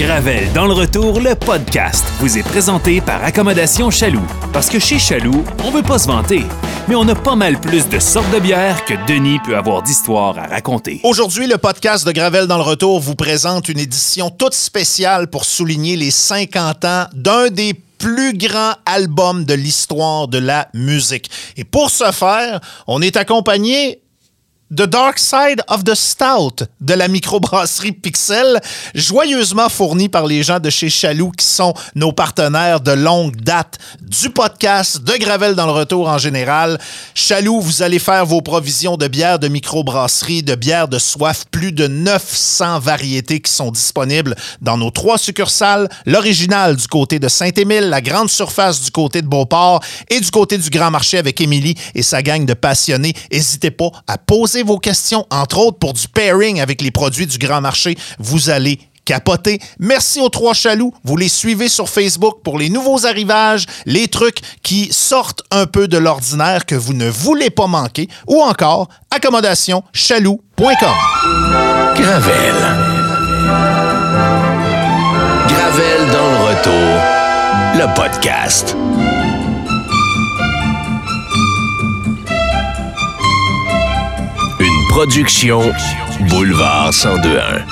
Gravel dans le retour, le podcast, vous est présenté par Accommodation Chaloux. Parce que chez Chaloux, on veut pas se vanter, mais on a pas mal plus de sortes de bières que Denis peut avoir d'histoires à raconter. Aujourd'hui, le podcast de Gravel dans le retour vous présente une édition toute spéciale pour souligner les 50 ans d'un des plus grands albums de l'histoire de la musique. Et pour ce faire, on est accompagné The Dark Side of the Stout de la microbrasserie Pixel, joyeusement fourni par les gens de chez Chaloux qui sont nos partenaires de longue date du podcast, de Gravel dans le retour en général. Chaloux, vous allez faire vos provisions de bières de microbrasserie, de bières de soif, plus de 900 variétés qui sont disponibles dans nos trois succursales, l'original du côté de Saint-Émile, la grande surface du côté de Beauport et du côté du Grand Marché avec Émilie et sa gang de passionnés. N'hésitez pas à poser vos questions, entre autres pour du pairing avec les produits du grand marché. Vous allez capoter. Merci aux trois chaloux. Vous les suivez sur Facebook pour les nouveaux arrivages, les trucs qui sortent un peu de l'ordinaire que vous ne voulez pas manquer ou encore accommodationchaloux.com. Gravel. Gravel dans le retour. Le podcast. Production Boulevard 1021.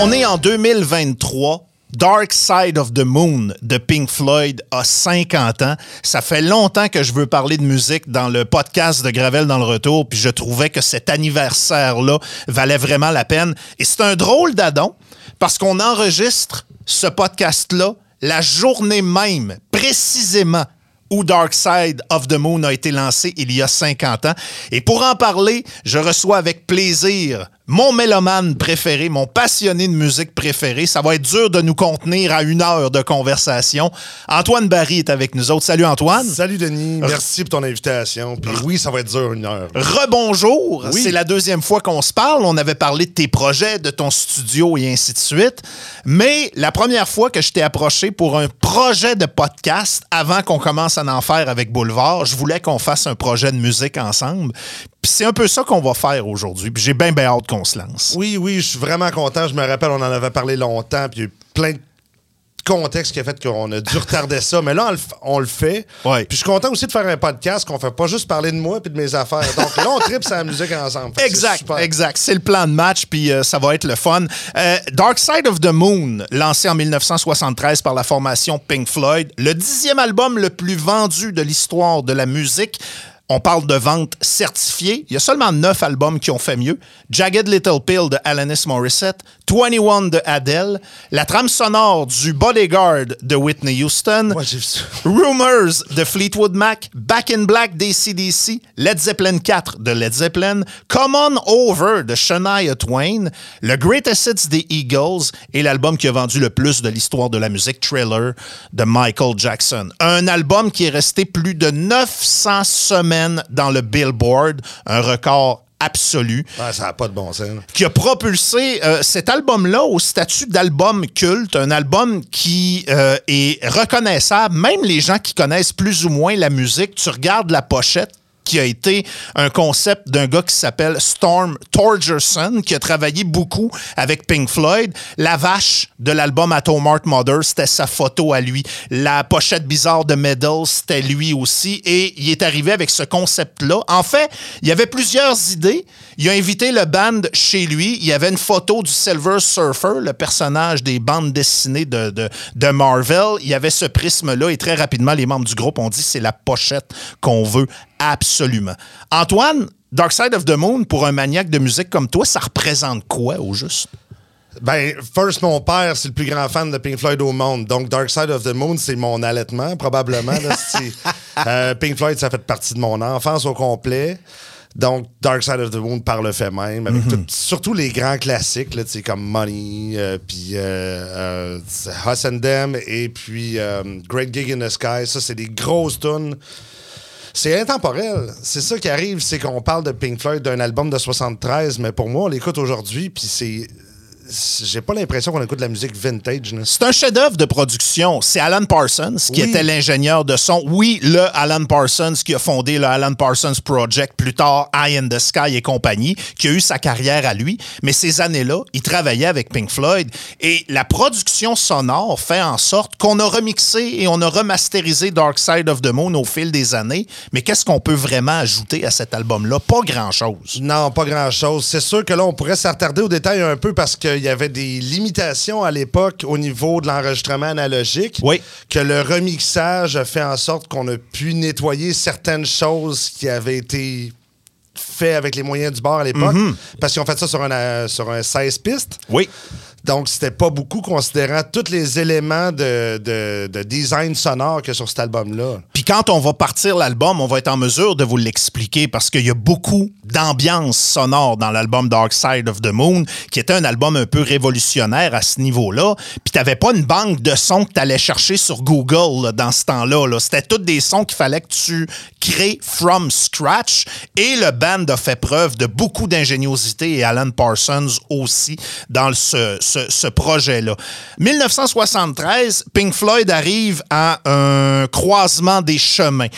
On est en 2023. Dark Side of the Moon de Pink Floyd a 50 ans. Ça fait longtemps que je veux parler de musique dans le podcast de Gravel dans le retour, puis je trouvais que cet anniversaire-là valait vraiment la peine. Et c'est un drôle d'adon parce qu'on enregistre ce podcast-là la journée même, précisément, où Dark Side of the Moon a été lancé il y a 50 ans. Et pour en parler, je reçois avec plaisir mon mélomane préféré, mon passionné de musique préféré. Ça va être dur de nous contenir à une heure de conversation. Antoine Barry est avec nous autres. Salut Antoine. Salut Denis, merci pour ton invitation. Puis oui, ça va être dur une heure. Rebonjour. Oui. C'est la deuxième fois qu'on se parle. On avait parlé de tes projets, de ton studio et ainsi de suite. Mais la première fois que je t'ai approché pour un projet de podcast, avant qu'on commence à en faire avec Boulevard, je voulais qu'on fasse un projet de musique ensemble. Puis c'est un peu ça qu'on va faire aujourd'hui. Puis j'ai bien, bien hâte qu'on se lance. Oui, oui, je suis vraiment content. Je me rappelle, on en avait parlé longtemps, puis il y a eu plein de contextes qui a fait qu'on a dû retarder ça. Mais là, on le, fait. Ouais. Puis je suis content aussi de faire un podcast qu'on fait pas juste parler de moi puis de mes affaires. Donc là, on tripe sur la musique ensemble. Fait c'est Exact, super. exact. C'est le plan de match, puis euh, ça va être le fun. Euh, Dark Side of the Moon, lancé en 1973 par la formation Pink Floyd, le dixième album le plus vendu de l'histoire de la musique. On parle de vente certifiée. Il y a seulement neuf albums qui ont fait mieux. Jagged Little Pill de Alanis Morissette, 21 de Adele, la trame sonore du Bodyguard de Whitney Houston. Rumors de Fleetwood Mac, Back in Black d'ACDC, Led Zeppelin 4 de Led Zeppelin, Come On Over de Shania Twain, le Greatest Hits des Eagles et l'album qui a vendu le plus de l'histoire de la musique, Thriller de Michael Jackson. Un album qui est resté plus de 900 semaines dans le Billboard, un record absolu Ouais, ça n'a pas de bon sens. là. qui a propulsé euh, cet album-là au statut d'album culte, un album qui euh, est reconnaissable. Même les gens qui connaissent plus ou moins la musique, tu regardes la pochette qui a été un concept d'un gars qui s'appelle Storm Torgerson, qui a travaillé beaucoup avec Pink Floyd. La vache de l'album Atom Heart Mother, c'était sa photo à lui. La pochette bizarre de Medal, c'était lui aussi. Et il est arrivé avec ce concept-là. En fait, il y avait plusieurs idées. Il a invité le band chez lui. Il y avait une photo du Silver Surfer, le personnage des bandes dessinées de, de, de Marvel. Il y avait ce prisme-là et très rapidement, les membres du groupe ont dit c'est la pochette qu'on veut absolument. Antoine, Dark Side of the Moon, pour un maniaque de musique comme toi, ça représente quoi au juste? Ben, first, mon père, c'est le plus grand fan de Pink Floyd au monde. Donc, Dark Side of the Moon, c'est mon allaitement, probablement. là. Euh, Pink Floyd, ça fait partie de mon enfance au complet. Donc, Dark Side of the Moon par le fait même, avec tout- surtout les grands classiques, là, comme Money, euh, puis euh, euh, Us and Them, et puis euh, Great Gig in the Sky. Ça, c'est des grosses tunes. C'est intemporel. C'est ça qui arrive, c'est qu'on parle de Pink Floyd d'un album de 73, mais pour moi, on l'écoute aujourd'hui, puis c'est j'ai pas l'impression qu'on écoute de la musique vintage. C'est un chef-d'œuvre de production. C'est Alan Parsons qui Oui. était l'ingénieur de son. Oui, le Alan Parsons qui a fondé le Alan Parsons Project, plus tard Eye in the Sky et compagnie, qui a eu sa carrière à lui. Mais ces années-là, il travaillait avec Pink Floyd et la production sonore fait en sorte qu'on a remixé et on a remasterisé Dark Side of the Moon au fil des années. Mais qu'est-ce qu'on peut vraiment ajouter à cet album-là? Pas grand-chose. Non, pas grand-chose. C'est sûr que là, on pourrait s'attarder au détail un peu parce qu'il y avait des limitations à l'époque au niveau de l'enregistrement analogique. Oui. Que le remixage a fait en sorte qu'on a pu nettoyer certaines choses qui avaient été faites avec les moyens du bord à l'époque. Mm-hmm. Parce qu'ils ont fait ça sur un, euh, sur un 16 pistes. Oui. Donc, c'était pas beaucoup considérant tous les éléments de, de- de design sonore que sur cet album-là. Puis quand on va partir l'album, on va être en mesure de vous l'expliquer parce qu'il y a beaucoup d'ambiance sonore dans l'album Dark Side of the Moon, qui était un album un peu révolutionnaire à ce niveau-là. Puis t'avais pas une banque de sons que t'allais chercher sur Google dans ce temps-là. là. C'était tous des sons qu'il fallait que tu crées from scratch. Et le band a fait preuve de beaucoup d'ingéniosité et Alan Parsons aussi dans ce- projet-là. 1973, Pink Floyd arrive à un croisement des chemins.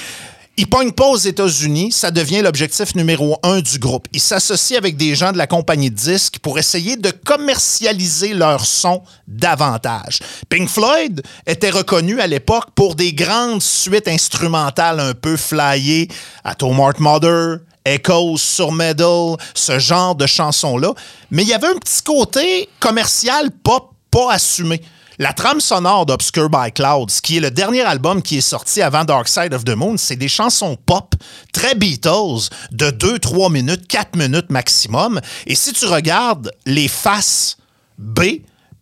Il pogne pas aux États-Unis, ça devient l'objectif numéro un du groupe. Il s'associe avec des gens de la compagnie de disques pour essayer de commercialiser leur son davantage. Pink Floyd était reconnu à l'époque pour des grandes suites instrumentales un peu flyées, Atom Heart Mother, Echoes sur Metal, ce genre de chansons-là. Mais il y avait un petit côté commercial pop pas assumé. La trame sonore d'Obscure by Clouds, qui est le dernier album qui est sorti avant Dark Side of the Moon, c'est des chansons pop très Beatles de 2, 3 minutes, 4 minutes maximum. Et si tu regardes les faces B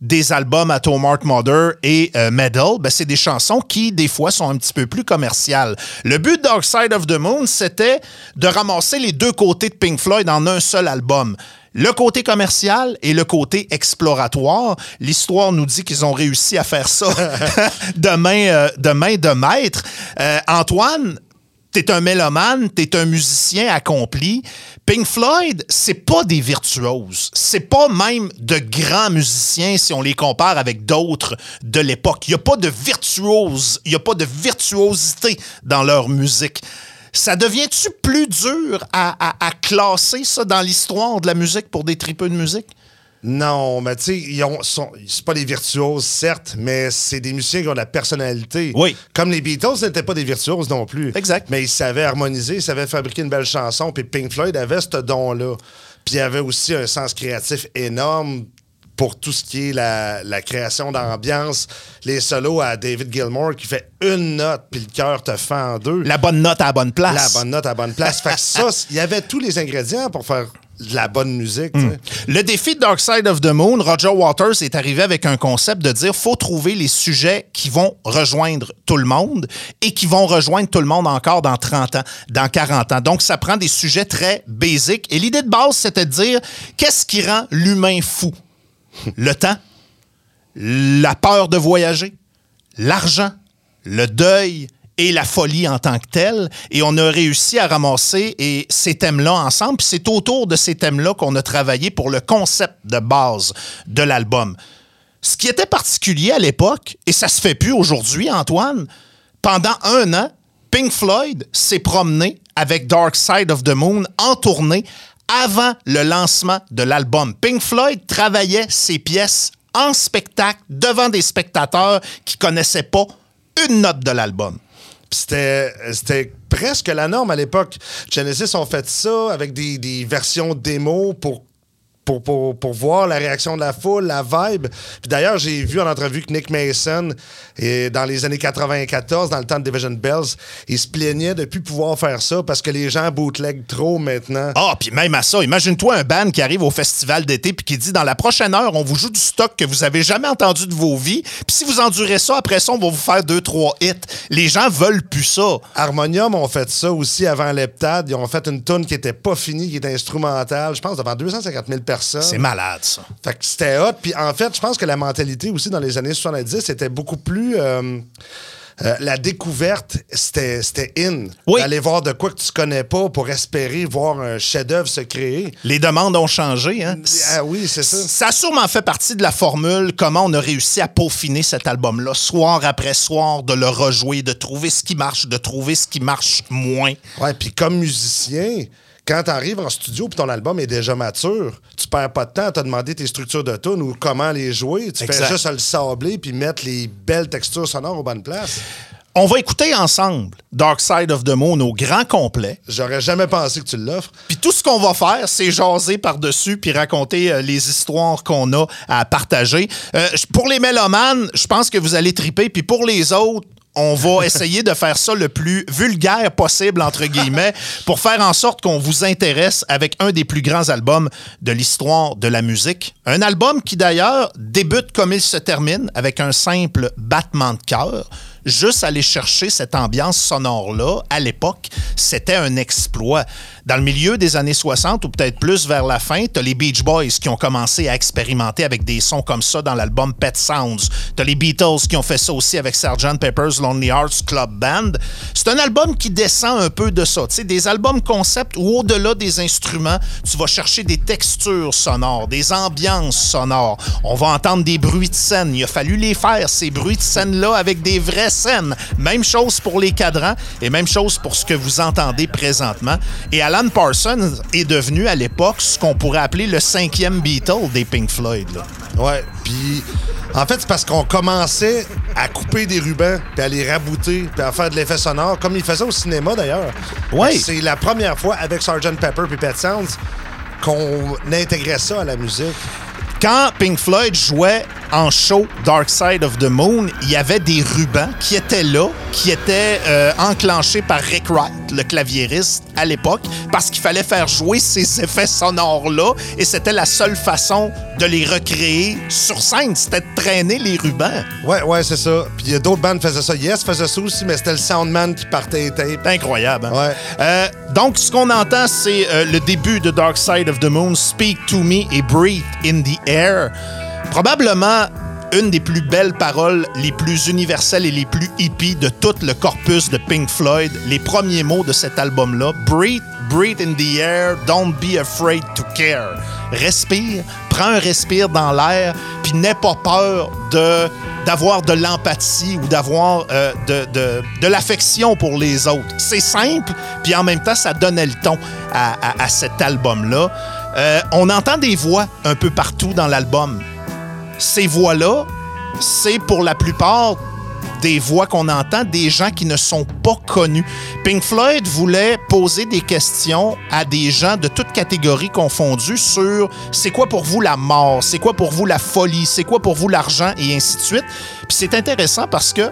des albums Atom Heart Mother et euh, Metal, ben, c'est des chansons qui, des fois, sont un petit peu plus commerciales. Le but de Dark Side of the Moon, c'était de ramasser les deux côtés de Pink Floyd en un seul album. Le côté commercial et le côté exploratoire. L'histoire nous dit qu'ils ont réussi à faire ça de main, euh, de maître. Euh, Antoine, T'es un mélomane, t'es un musicien accompli. Pink Floyd, c'est pas des virtuoses. C'est pas même de grands musiciens si on les compare avec d'autres de l'époque. Il y a pas de virtuose, il y a pas de virtuosité dans leur musique. Ça devient-tu plus dur à classer ça dans l'histoire de la musique pour des tripeux de musique? Non, mais tu sais, ils ont- sont- c'est pas des virtuoses, certes, mais c'est des musiciens qui ont de la personnalité. Oui. Comme les Beatles n'étaient pas des virtuoses non plus. Exact. Mais ils savaient harmoniser, ils savaient fabriquer une belle chanson, puis Pink Floyd avait ce don-là. Puis il avait aussi un sens créatif énorme pour tout ce qui est la, la création d'ambiance, les solos à David Gilmour qui fait une note, puis le cœur te fait en deux. La bonne note à la bonne place. La bonne note à la bonne place. fait que ça, il y avait tous les ingrédients pour faire de la bonne musique. sais. Le défi de Dark Side of the Moon, Roger Waters est arrivé avec un concept de dire faut trouver les sujets qui vont rejoindre tout le monde et qui vont rejoindre tout le monde encore dans 30 ans, dans 40 ans. Donc, ça prend des sujets très basiques. Et l'idée de base, c'était de dire qu'est-ce qui rend l'humain fou? Le temps, la peur de voyager, l'argent, le deuil et la folie en tant que telle. Et on a réussi à ramasser ces thèmes-là ensemble. Puis c'est autour de ces thèmes-là qu'on a travaillé pour le concept de base de l'album. Ce qui était particulier à l'époque, et ça se fait plus aujourd'hui, Antoine, pendant un an, Pink Floyd s'est promené avec Dark Side of the Moon en tournée avant le lancement de l'album. Pink Floyd travaillait ses pièces en spectacle devant des spectateurs qui connaissaient pas une note de l'album. C'était presque la norme à l'époque. Genesis ont fait ça avec des, des versions démo pour, pour, pour, pour voir la réaction de la foule, la vibe. Puis d'ailleurs, j'ai vu en entrevue que Nick Mason, et dans les années 94, dans le temps de Division Bells, il se plaignait de plus pouvoir faire ça parce que les gens bootleg trop maintenant. Ah, puis même à ça, imagine-toi un band qui arrive au festival d'été puis qui dit dans la prochaine heure, on vous joue du stock que vous avez jamais entendu de vos vies. Puis si vous endurez ça, après ça, on va vous faire deux, trois hits. Les gens veulent plus ça. Harmonium ont fait ça aussi avant l'Heptade. Ils ont fait une tune qui était pas finie, qui était instrumentale, je pense, devant 250 000 personnes. C'est malade, ça. Fait que c'était hot. Puis en fait, je pense que la mentalité aussi dans les années 70 était beaucoup plus. euh, euh, la découverte, c'était c'était in. Oui. Aller voir de quoi que tu connais pas pour espérer voir un chef-d'œuvre se créer. Les demandes ont changé. Hein? Ah oui, c'est ça. Ça a sûrement fait partie de la formule, comment on a réussi à peaufiner cet album-là, soir après soir, de le rejouer, de trouver ce qui marche, de trouver ce qui marche moins. Ouais, puis comme musicien, quand tu arrives en studio puis ton album est déjà mature, tu perds pas de temps à te demander tes structures de tunes ou comment les jouer. Tu Exact. fais juste le sabler puis mettre les belles textures sonores aux bonnes places. On va écouter ensemble Dark Side of the Moon au grand complet. J'aurais jamais pensé que tu l'offres. Puis tout ce qu'on va faire, c'est jaser par-dessus puis raconter euh, les histoires qu'on a à partager. Euh, pour les mélomanes, je pense que vous allez triper. Puis pour les autres, on va essayer de faire ça le plus vulgaire possible, entre guillemets, pour faire en sorte qu'on vous intéresse avec un des plus grands albums de l'histoire de la musique. Un album qui, d'ailleurs, débute comme il se termine, avec un simple battement de cœur. Juste aller chercher cette ambiance sonore-là, à l'époque, c'était un exploit. Dans le milieu des années 60, ou peut-être plus vers la fin, t'as les Beach Boys qui ont commencé à expérimenter avec des sons comme ça dans l'album Pet Sounds. T'as les Beatles qui ont fait ça aussi avec Sgt. Pepper's Lonely Hearts Club Band. C'est un album qui descend un peu de ça. Tu sais, des albums concept où au-delà des instruments, tu vas chercher des textures sonores, des ambiances sonores. On va entendre des bruits de scène. Il a fallu les faire, ces bruits de scène-là, avec des vraies scènes. Même chose pour les cadrans et même chose pour ce que vous entendez présentement. Et Alan Parsons est devenu à l'époque ce qu'on pourrait appeler le cinquième Beatle des Pink Floyd. là. Ouais, puis en fait, c'est parce qu'on commençait à couper des rubans, puis à les rabouter, puis à faire de l'effet sonore, comme ils faisaient au cinéma d'ailleurs. Ouais. C'est la première fois avec Sgt. Pepper et Pet Sounds qu'on intégrait ça à la musique. Quand Pink Floyd jouait en show Dark Side of the Moon, il y avait des rubans qui étaient là, qui étaient euh, enclenchés par Rick Wright, le claviériste, à l'époque, parce qu'il fallait faire jouer ces effets sonores-là, et c'était la seule façon de les recréer sur scène, c'était de traîner les rubans. Ouais, ouais, c'est ça. Puis il y a d'autres bandes faisaient ça. Yes faisait ça aussi, mais c'était le soundman qui partait les tapes. Incroyable. hein? Ouais. Euh, donc, ce qu'on entend, c'est euh, le début de Dark Side of the Moon, Speak to Me et Breathe in the Air. Probablement une des plus belles paroles, les plus universelles et les plus hippies de tout le corpus de Pink Floyd. Les premiers mots de cet album-là. Breathe, breathe in the air, don't be afraid to care. Respire, prends un respire dans l'air, puis n'aie pas peur de d'avoir de l'empathie ou d'avoir euh, de, de, l'affection pour les autres. C'est simple, puis en même temps, ça donnait le ton à- à cet album-là. Euh, on entend des voix un peu partout dans l'album. Ces voix-là, c'est pour la plupart des voix qu'on entend, des gens qui ne sont pas connus. Pink Floyd voulait poser des questions à des gens de toutes catégories confondues sur c'est quoi pour vous la mort, c'est quoi pour vous la folie, c'est quoi pour vous l'argent et ainsi de suite. Puis c'est intéressant parce que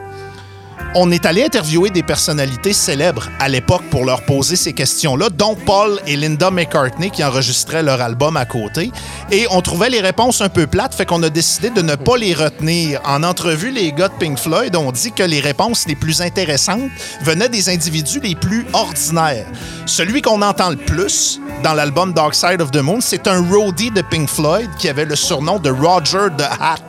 on est allé interviewer des personnalités célèbres à l'époque pour leur poser ces questions-là, dont Paul et Linda McCartney qui enregistraient leur album à côté. Et on trouvait les réponses un peu plates, fait qu'on a décidé de ne pas les retenir. En entrevue, les gars de Pink Floyd ont dit que les réponses les plus intéressantes venaient des individus les plus ordinaires. Celui qu'on entend le plus dans l'album Dark Side of the Moon, c'est un roadie de Pink Floyd qui avait le surnom de Roger the Hat.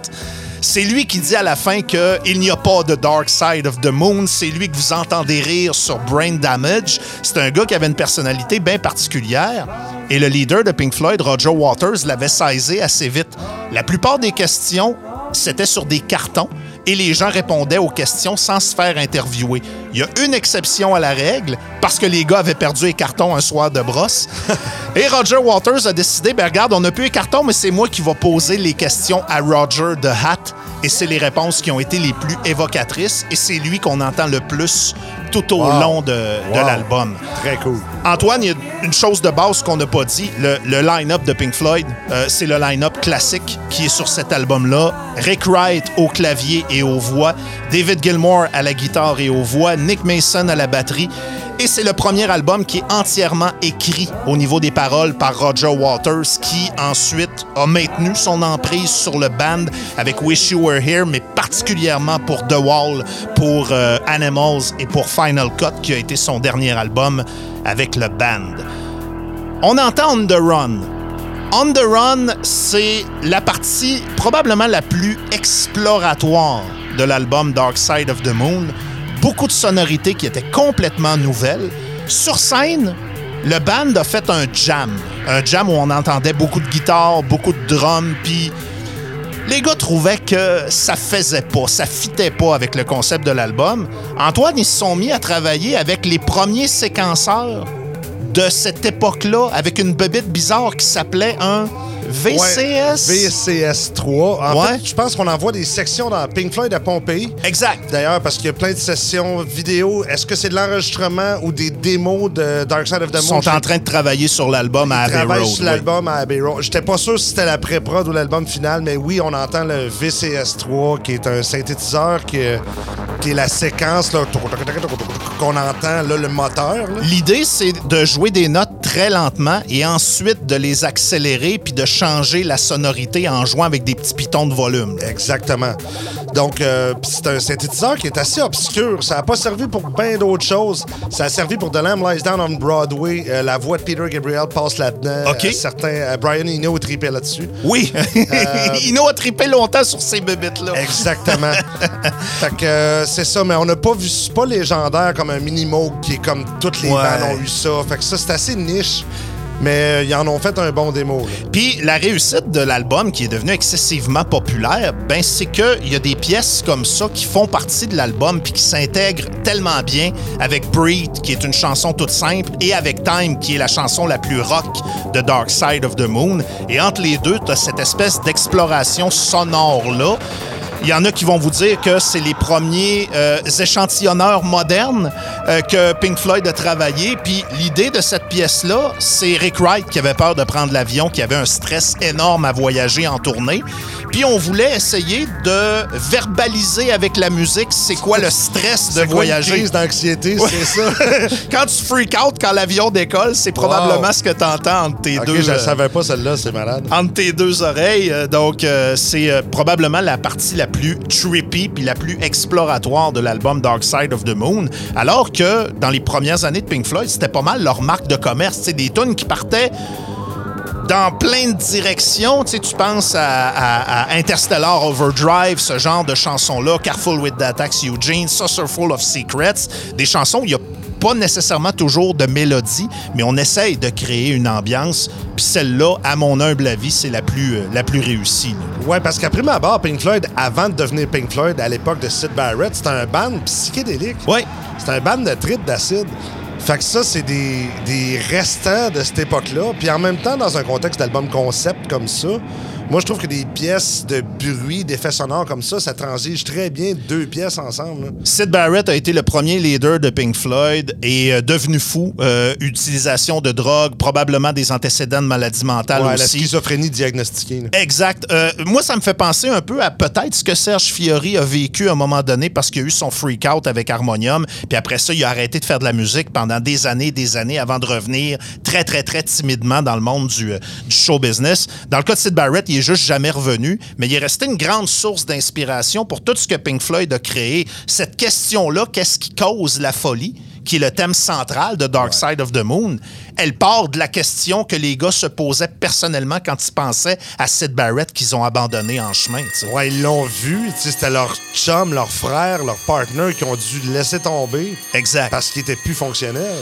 C'est lui qui dit à la fin que il n'y a pas de Dark Side of the Moon. C'est lui que vous entendez rire sur Brain Damage. C'est un gars qui avait une personnalité bien particulière. Et le leader de Pink Floyd, Roger Waters, l'avait saisi assez vite. La plupart des questions, c'était sur des cartons et les gens répondaient aux questions sans se faire interviewer. Il y a une exception à la règle, parce que les gars avaient perdu les cartons un soir de brosse. et Roger Waters a décidé, ben regarde, on n'a plus les cartons, mais c'est moi qui va poser les questions à Roger the Hat. Et c'est les réponses qui ont été les plus évocatrices, et c'est lui qu'on entend le plus tout au Wow. long de, de l'album. Très cool. Antoine, il y a une chose de base qu'on n'a pas dit. Le, line-up de Pink Floyd, euh, c'est le line-up classique qui est sur cet album-là. Rick Wright au clavier et aux voix, David Gilmour à la guitare et aux voix, Nick Mason à la batterie. Et c'est le premier album qui est entièrement écrit au niveau des paroles par Roger Waters, qui ensuite a maintenu son emprise sur le band avec Wish You Were Here, mais particulièrement pour The Wall, pour euh, Animals et pour Final Cut, qui a été son dernier album avec le band. On entend On the Run. On the Run, c'est la partie probablement la plus exploratoire de l'album Dark Side of the Moon. Beaucoup de sonorités qui étaient complètement nouvelles. Sur scène, le band a fait un jam. Un jam où on entendait beaucoup de guitares, beaucoup de drums, puis les gars trouvaient que ça faisait pas, ça fitait pas avec le concept de l'album. Antoine, ils se sont mis à travailler avec les premiers séquenceurs de cette époque-là, avec une bebite bizarre qui s'appelait un VCS. VCS 3. En Ouais. fait, je pense qu'on envoie des sections dans Pink Floyd à Pompéi. Exact. D'ailleurs, parce qu'il y a plein de sessions vidéo. Est-ce que c'est de l'enregistrement ou des démos de Dark Side of the Ils Moon? sont en train de travailler sur l'album à Ils Abbey travaillent Road. sur oui. l'album à Abbey Road. J'étais pas sûr si c'était la pré-prod ou l'album final, mais oui, on entend le VCS 3, qui est un synthétiseur qui, est- qui est la séquence qu'on entend, là, le moteur. L'idée, c'est de jouer des notes très lentement et ensuite de les accélérer puis de changer la sonorité en jouant avec des petits pitons de volume. Exactement. Donc, euh, c'est un synthétiseur qui est assez obscur. Ça n'a pas servi pour bien d'autres choses. Ça a servi pour The Lamb Lies Down on Broadway. Euh, la voix de Peter Gabriel passe là-dedans. OK. Euh, certains, euh, Brian Eno tripait là-dessus. Oui, Ino a trippé longtemps sur ces bébites-là. Exactement. fait que c'est ça, mais on n'a pas vu. C'est pas légendaire comme un mini-moog qui est comme toutes les Ouais. bandes ont eu ça. Fait que ça, c'est assez niche. Mais euh, ils en ont fait un bon démo. Puis la réussite de l'album, qui est devenu excessivement populaire, ben c'est qu'il y a des pièces comme ça qui font partie de l'album puis qui s'intègrent tellement bien avec Breed, qui est une chanson toute simple, et avec Time, qui est la chanson la plus rock de Dark Side of the Moon. Et entre les deux, tu as cette espèce d'exploration sonore-là. Il y en a qui vont vous dire que c'est les premiers euh, échantillonneurs modernes euh, que Pink Floyd a travaillé. Puis l'idée de cette pièce-là, c'est Rick Wright qui avait peur de prendre l'avion, qui avait un stress énorme à voyager en tournée. Puis on voulait essayer de verbaliser avec la musique c'est quoi le stress de C'est quoi une voyager. crise d'anxiété, c'est ça? quand tu freak out quand l'avion décolle, c'est probablement Wow. ce que tu entends entre tes ok, deux. je euh, savais pas celle-là, c'est malade. entre tes deux oreilles. Donc, c'est probablement la partie la plus trippy puis la plus exploratoire de l'album Dark Side of the Moon. Alors que dans les premières années de Pink Floyd, c'était pas mal leur marque de commerce. C'est des tunes qui partaient dans plein de directions. Tu sais, tu penses à, Interstellar Overdrive, ce genre de chansons-là, Careful with the Attacks Eugene, Saucerful of Secrets, des chansons il n'y a pas nécessairement toujours de mélodie, mais on essaye de créer une ambiance. Puis celle-là, à mon humble avis, c'est la plus, euh, la plus réussie. là. Ouais, parce qu'après ma barre, Pink Floyd, avant de devenir Pink Floyd, à l'époque de Sid Barrett, c'était un band psychédélique. Ouais. C'était un band de trip d'acide. Fait que ça, c'est des, des restants de cette époque-là. Puis en même temps, dans un contexte d'album concept comme ça, moi, je trouve que des pièces de bruit, d'effets sonores comme ça, ça transige très bien deux pièces ensemble. là. Sid Barrett a été le premier leader de Pink Floyd et euh, devenu fou. Euh, utilisation de drogue, probablement des antécédents de maladies mentales Ouais, la aussi. schizophrénie diagnostiquée. là. Exact. Euh, moi, ça me fait penser un peu à peut-être ce que Serge Fiori a vécu à un moment donné parce qu'il a eu son freak out avec Harmonium. Puis après ça, il a arrêté de faire de la musique pendant des années, des années avant de revenir très, très, très timidement dans le monde du, euh, du show business. Dans le cas de Sid Barrett, il est juste jamais revenu, mais il est resté une grande source d'inspiration pour tout ce que Pink Floyd a créé. Cette question-là, qu'est-ce qui cause la folie? qui est le thème central de Dark Side of the Moon, elle part de la question que les gars se posaient personnellement quand ils pensaient à Sid Barrett qu'ils ont abandonné en chemin. tu sais. Ouais, ils l'ont vu. C'était leur chum, leur frère, leur partner qui ont dû le laisser tomber Exact. parce qu'il était plus fonctionnel.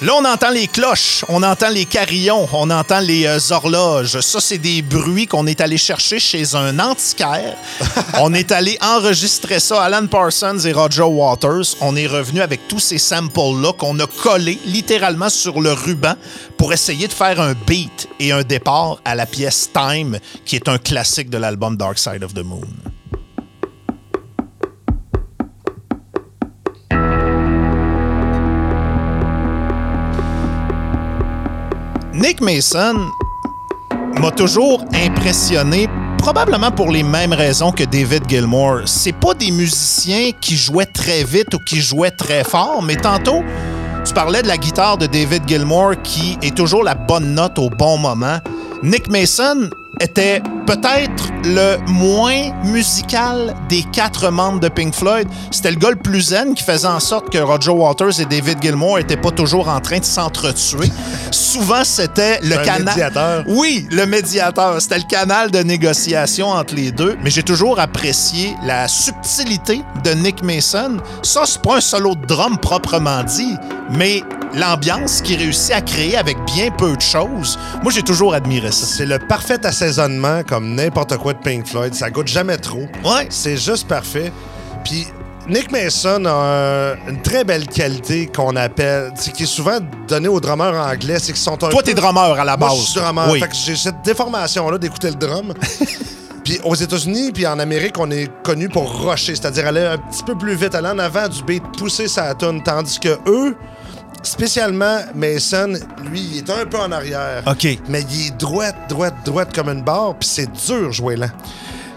Là, on entend les cloches, on entend les carillons, on entend les euh, horloges. Ça, c'est des bruits qu'on est allé chercher chez un antiquaire. on est allé enregistrer ça, Alan Parsons et Roger Waters. On est revenu avec tous ces samples-là qu'on a collés littéralement sur le ruban pour essayer de faire un beat et un départ à la pièce Time, qui est un classique de l'album Dark Side of the Moon. Nick Mason m'a toujours impressionné, probablement pour les mêmes raisons que David Gilmour. C'est pas des musiciens qui jouaient très vite ou qui jouaient très fort, mais tantôt, tu parlais de la guitare de David Gilmour qui est toujours la bonne note au bon moment. Nick Mason était peut-être le moins musical des quatre membres de Pink Floyd. C'était le gars le plus zen qui faisait en sorte que Roger Waters et David Gilmour n'étaient pas toujours en train de s'entretuer. Souvent, c'était le canal. médiateur. Oui, le médiateur. C'était le canal de négociation entre les deux. Mais j'ai toujours apprécié la subtilité de Nick Mason. Ça, c'est pas un solo de drum proprement dit, mais l'ambiance qu'il réussit à créer avec bien peu de choses. Moi, j'ai toujours admiré ça. C'est le parfait assaisonnement comme n'importe quoi de Pink Floyd. Ça goûte jamais trop. Ouais. C'est juste parfait. Puis Nick Mason a un- une très belle qualité qu'on appelle, c'est qui est souvent donnée aux drummers anglais, c'est qu'ils sont un Toi, peu- t'es drummer à la Moi, base. je suis drummer. Oui. Fait que j'ai cette déformation-là d'écouter le drum. Puis aux États-Unis, puis en Amérique, on est connu pour rusher, c'est-à-dire aller un petit peu plus vite, aller en avant du beat, pousser sa tune, tandis que eux, spécialement Mason, lui, il est un peu en arrière. OK. Mais il est droite, droite, droite comme une barre, puis c'est dur jouer lent.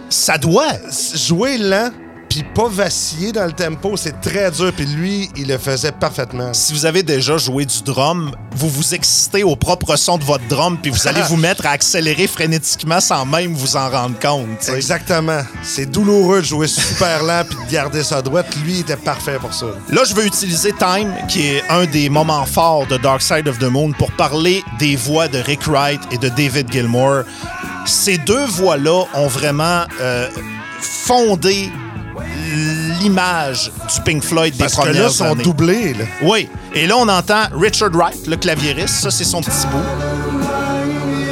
Ça doit. Jouer lent, puis pas vaciller dans le tempo, c'est très dur. Puis lui, il le faisait parfaitement. Si vous avez déjà joué du drum, vous vous excitez au propre son de votre drum, puis vous allez vous mettre à accélérer frénétiquement sans même vous en rendre compte. Exactement. C'est douloureux de jouer super lent puis de garder sa droite. Lui, il était parfait pour ça. Là, je veux utiliser Time, qui est un des moments forts de Dark Side of the Moon, pour parler des voix de Rick Wright et de David Gilmour. Ces deux voix-là ont vraiment euh, fondé l'image du Pink Floyd des Parce que là, ils sont années. doublés. Là. Oui. Et là, on entend Richard Wright, le claviériste. Ça, c'est son petit bout.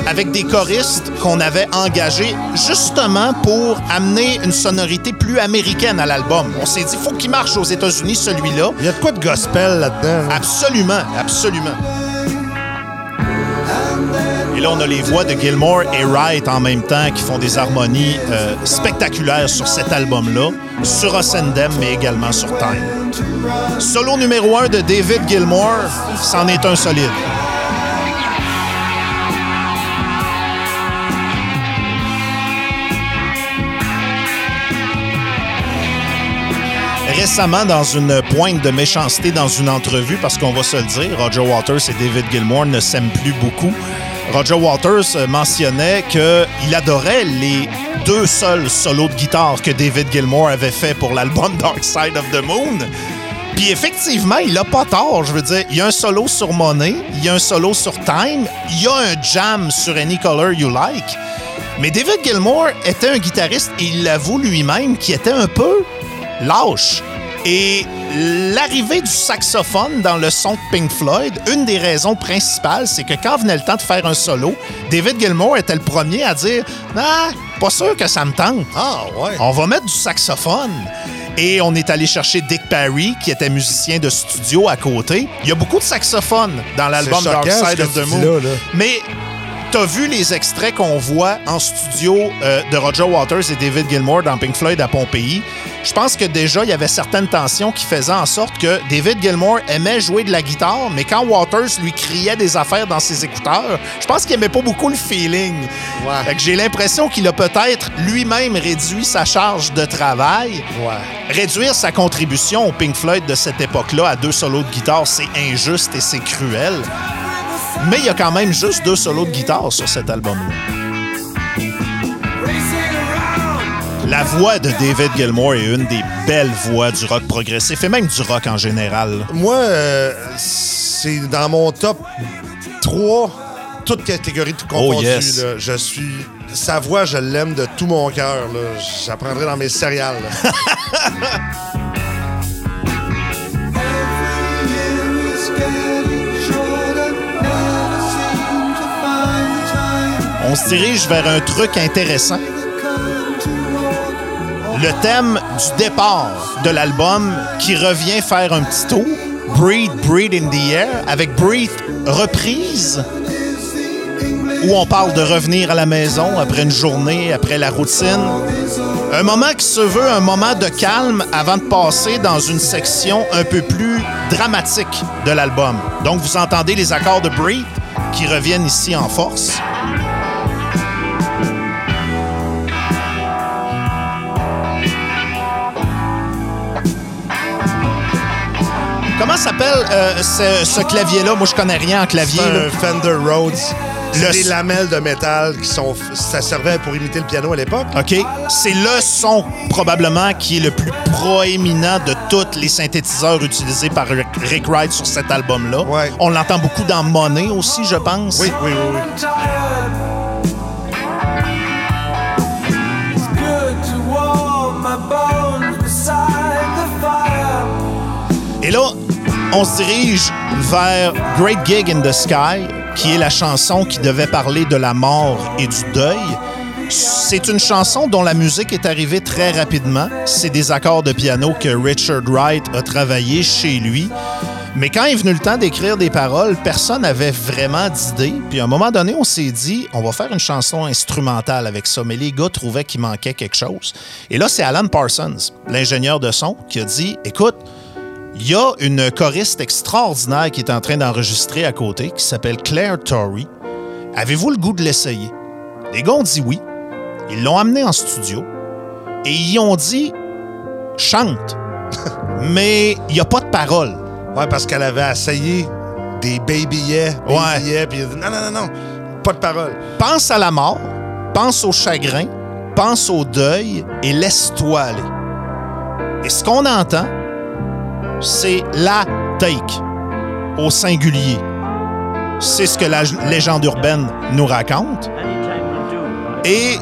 Avec des choristes qu'on avait engagés justement pour amener une sonorité plus américaine à l'album. On s'est dit, faut qu'il marche aux États-Unis, celui-là. Il y a de quoi de gospel là-dedans. hein? Absolument, absolument. Et là, on a les voix de Gilmore et Wright en même temps qui font des harmonies euh, spectaculaires sur cet album-là, sur Ascendem, mais également sur Time. Solo numéro 1 de David Gilmour, c'en est un solide. Récemment, dans une pointe de méchanceté dans une entrevue, parce qu'on va se le dire, Roger Waters et David Gilmour ne s'aiment plus beaucoup. Roger Waters euh, mentionnait qu'il adorait les deux seuls solos de guitare que David Gilmour avait fait pour l'album Dark Side of the Moon. Puis effectivement, il a pas tort. Je veux dire, il y a un solo sur Money, il y a un solo sur Time, il y a un jam sur Any Color You Like. Mais David Gilmour était un guitariste et il l'avoue lui-même qui était un peu lâche. Et l'arrivée du saxophone dans le son de Pink Floyd, une des raisons principales, c'est que quand venait le temps de faire un solo, David Gilmour était le premier à dire Ah, pas sûr que ça me tente. Ah, ouais. On va mettre du saxophone. Et on est allé chercher Dick Parry, qui était musicien de studio à côté. Il y a beaucoup de saxophone dans l'album Dark Side of the Moon. dis là, là. Mais t'as vu les extraits qu'on voit en studio euh, de Roger Waters et David Gilmour dans Pink Floyd à Pompéi? Je pense que déjà, il y avait certaines tensions qui faisaient en sorte que David Gilmour aimait jouer de la guitare, mais quand Waters lui criait des affaires dans ses écouteurs, je pense qu'il aimait pas beaucoup le feeling. Ouais. Fait que j'ai l'impression qu'il a peut-être lui-même réduit sa charge de travail. Ouais. Réduire sa contribution au Pink Floyd de cette époque-là à deux solos de guitare, c'est injuste et c'est cruel. Mais il y a quand même juste deux solos de guitare sur cet album-là. La voix de David Gilmour est une des belles voix du rock progressif et même du rock en général. Moi, euh, c'est dans mon top 3, toutes catégories de confondues. Oh, yes. là. Je suis. Sa voix, je l'aime de tout mon cœur. J'apprendrai dans mes céréales. On se dirige vers un truc intéressant. Le thème du départ de l'album qui revient faire un petit tour, Breathe, Breathe in the Air, avec Breathe reprise, où on parle de revenir à la maison après une journée, après la routine. Un moment qui se veut un moment de calme avant de passer dans une section un peu plus dramatique de l'album. Donc vous entendez les accords de Breathe qui reviennent ici en force. Comment s'appelle euh, ce, ce clavier-là? Moi, je connais rien en clavier. C'est un Fender Rhodes. C'est Le- des lamelles de métal qui sont. Ça servait pour imiter le piano à l'époque. OK? C'est le son, probablement, qui est le plus proéminent de tous les synthétiseurs utilisés par Rick Rick Wright sur cet album-là. Ouais. On l'entend beaucoup dans Money aussi, je pense. Oui, oui, oui. oui. On se dirige vers Great Gig in the Sky, qui est la chanson qui devait parler de la mort et du deuil. C'est une chanson dont la musique est arrivée très rapidement. C'est des accords de piano que Richard Wright a travaillé chez lui. Mais quand est venu le temps d'écrire des paroles, personne n'avait vraiment d'idée. Puis à un moment donné, on s'est dit, on va faire une chanson instrumentale avec ça. Mais les gars trouvaient qu'il manquait quelque chose. Et là, c'est Alan Parsons, l'ingénieur de son, qui a dit, écoute, il y a une choriste extraordinaire qui est en train d'enregistrer à côté, qui s'appelle Claire Torrey. Avez-vous le goût de l'essayer? Les gars ont dit oui. Ils l'ont amené en studio et ils ont dit chante. Mais il n'y a pas de parole. Ouais, parce qu'elle avait essayé des baby yeah, baby Ouais. yeah, puis elle a dit, non, non, non, non, pas de parole. Pense à la mort, pense au chagrin, pense au deuil et laisse-toi aller. Et ce qu'on entend, c'est la take au singulier. C'est ce que la légende urbaine nous raconte. Et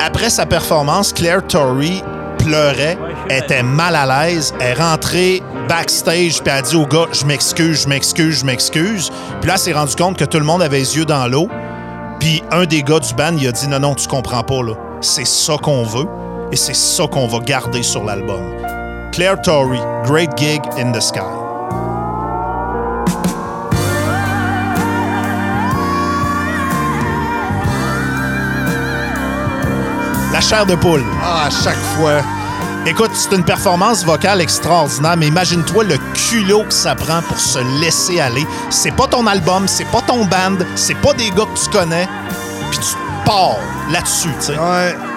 après sa performance, Claire Torrey pleurait, était mal à l'aise, est rentrée backstage puis a dit au gars Je m'excuse, je m'excuse, je m'excuse. Puis là, elle s'est rendu compte que tout le monde avait les yeux dans l'eau. Puis un des gars du band, il a dit Non, non, tu comprends pas, là. C'est ça qu'on veut et c'est ça qu'on va garder sur l'album. Claire Torrey, Great Gig in the Sky. La chair de poule. Ah, à chaque fois. Écoute, c'est une performance vocale extraordinaire, mais imagine-toi le culot que ça prend pour se laisser aller. C'est pas ton album, c'est pas ton band, c'est pas des gars que tu connais, puis tu pars là-dessus, tu sais. Ouais.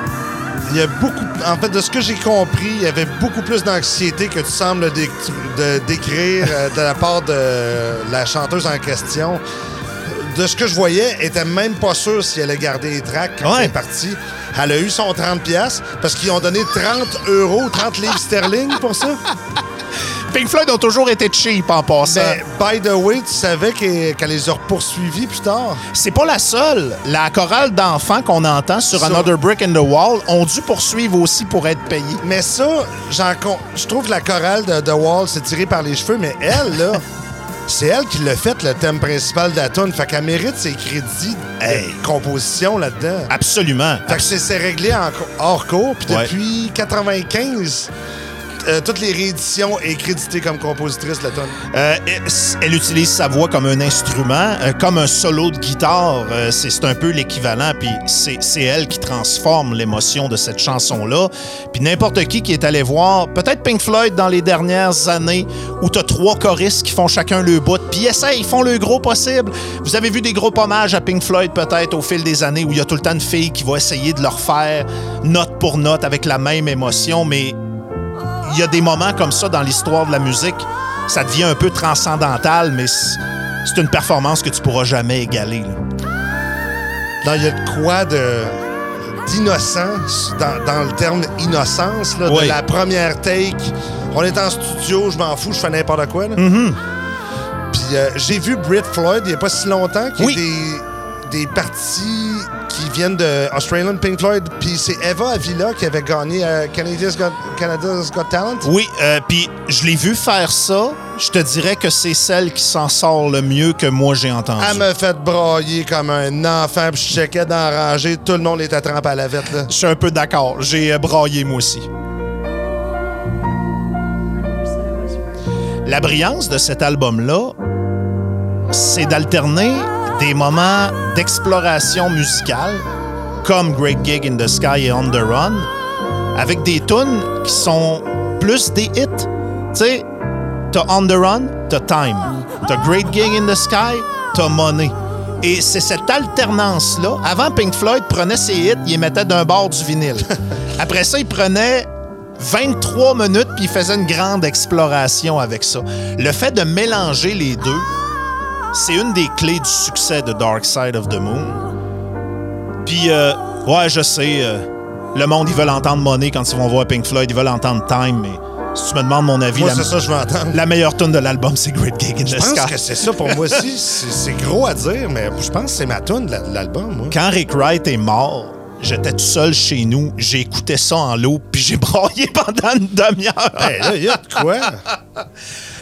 Il y a beaucoup. En fait, de ce que j'ai compris, il y avait beaucoup plus d'anxiété que tu sembles dé- de décrire euh, de la part de la chanteuse en question. De ce que je voyais, elle était même pas sûre si elle allait garder les tracks quand Ouais. elle est partie. Elle a eu son 30$ piastres parce qu'ils ont donné 30 euros, 30 livres sterling pour ça. Pink Floyd ont toujours été cheap en passant. Mais, by the way, tu savais qu'elle les a poursuivis plus tard? C'est pas la seule. La chorale d'enfants qu'on entend sur Sur- Another Brick in the Wall ont dû poursuivre aussi pour être payés. Mais ça, j'en con- je trouve que la chorale de The Wall s'est tirée par les cheveux, mais elle, là, c'est elle qui l'a fait, le thème principal de la tune. Fait qu'elle mérite ses crédits de Hey. composition là-dedans. Absolument. Fait que c'est réglé en hors cours, puis Ouais. depuis 95, euh, toutes les rééditions est créditée comme compositrice la. Euh, elle- utilise sa voix comme un instrument, euh, comme un solo de guitare. Euh, c'est un peu l'équivalent. Puis c'est elle qui transforme l'émotion de cette chanson-là. Puis n'importe qui qui est allé voir, peut-être Pink Floyd dans les dernières années, où t'as trois choristes qui font chacun le bout, puis ils essayent, ils font le gros possible. Vous avez vu des gros hommages à Pink Floyd peut-être au fil des années, où il y a tout le temps une fille qui va essayer de leur faire note pour note avec la même émotion, mais il y a des moments comme ça dans l'histoire de la musique. Ça devient un peu transcendantal, mais c'est une performance que tu pourras jamais égaler. là. Il y a de quoi de d'innocence dans, dans le terme innocence là, Oui. de la première take. On est en studio, je m'en fous, je fais n'importe quoi. là. Mm-hmm. Puis euh, j'ai vu Brit Floyd il n'y a pas si longtemps qui Oui. a des, des parties qui viennent de Australian Pink Floyd. Puis c'est Eva Avila qui avait gagné à Canada's Got, Canada's Got Talent. Oui, euh, puis je l'ai vu faire ça. Je te dirais que c'est celle qui s'en sort le mieux que moi j'ai entendu. Elle m'a fait brailler comme un enfant, puis je checkais dans la rangée, tout le monde était trempé à la vette. Là. Je suis un peu d'accord. J'ai euh, braillé moi aussi. La brillance de cet album-là, c'est d'alterner des moments d'exploration musicale, comme Great Gig in the Sky et On the Run, avec des tunes qui sont plus des hits. Tu sais, t'as On the Run, t'as Time. T'as Great Gig in the Sky, t'as Money. Et c'est cette alternance-là. Avant, Pink Floyd prenait ses hits, il les mettait d'un bord du vinyle. Après ça, il prenait 23 minutes puis il faisait une grande exploration avec ça. Le fait de mélanger les deux, c'est une des clés du succès de Dark Side of the Moon. Puis, euh, ouais, je sais, euh, le monde, ils veulent entendre Money quand ils vont voir Pink Floyd, ils veulent entendre Time, mais si tu me demandes mon avis, Moi, la, ça je meilleure tune de l'album, c'est Great Gig in Je the pense Sky. que c'est ça pour moi aussi. C'est gros à dire, mais je pense que c'est ma tune de la- de l'album. Quand Rick Wright est mort, j'étais tout seul chez nous, j'ai écouté ça en loop, puis j'ai braillé pendant une demi-heure. Hey, là, il y a de quoi?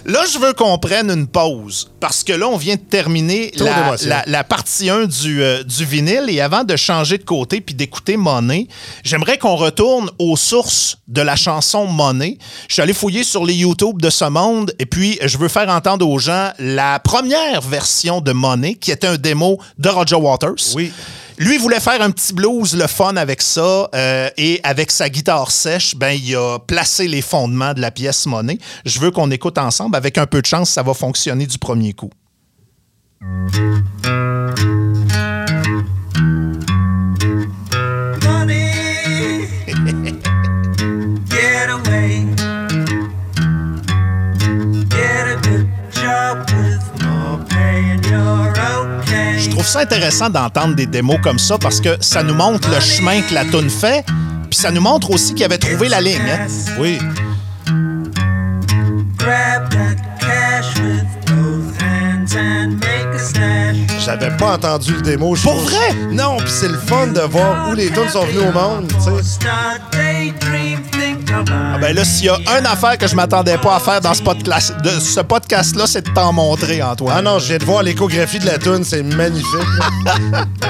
Là, je veux qu'on prenne une pause parce que là, on vient de terminer la, d'émotions. la- la partie 1 du, euh, du vinyle et avant de changer de côté puis d'écouter Money, j'aimerais qu'on retourne aux sources de la chanson Money. Je suis allé fouiller sur les YouTube de ce monde et puis je veux faire entendre aux gens la première version de Money qui était un démo de Roger Waters. Oui. Lui voulait faire un petit blues, le fun avec ça, euh, et avec sa guitare sèche, ben il a placé les fondements de la pièce Money. Je veux qu'on écoute ensemble. Avec un peu de chance, ça va fonctionner du premier coup. Trouve ça intéressant d'entendre des démos comme ça parce que ça nous montre le chemin que la tune fait, puis ça nous montre aussi qu'il avait trouvé la ligne. hein. Oui. J'avais pas entendu le démo. je Pour vrai? Non, puis c'est le fun de voir où les tunes sont venues au monde, tu sais. Ah ben là, s'il y a une affaire que je m'attendais pas à faire dans ce podcast, de ce podcast-là, c'est de t'en montrer, Antoine. Ah non, je viens de voir l'échographie de la tune, c'est magnifique.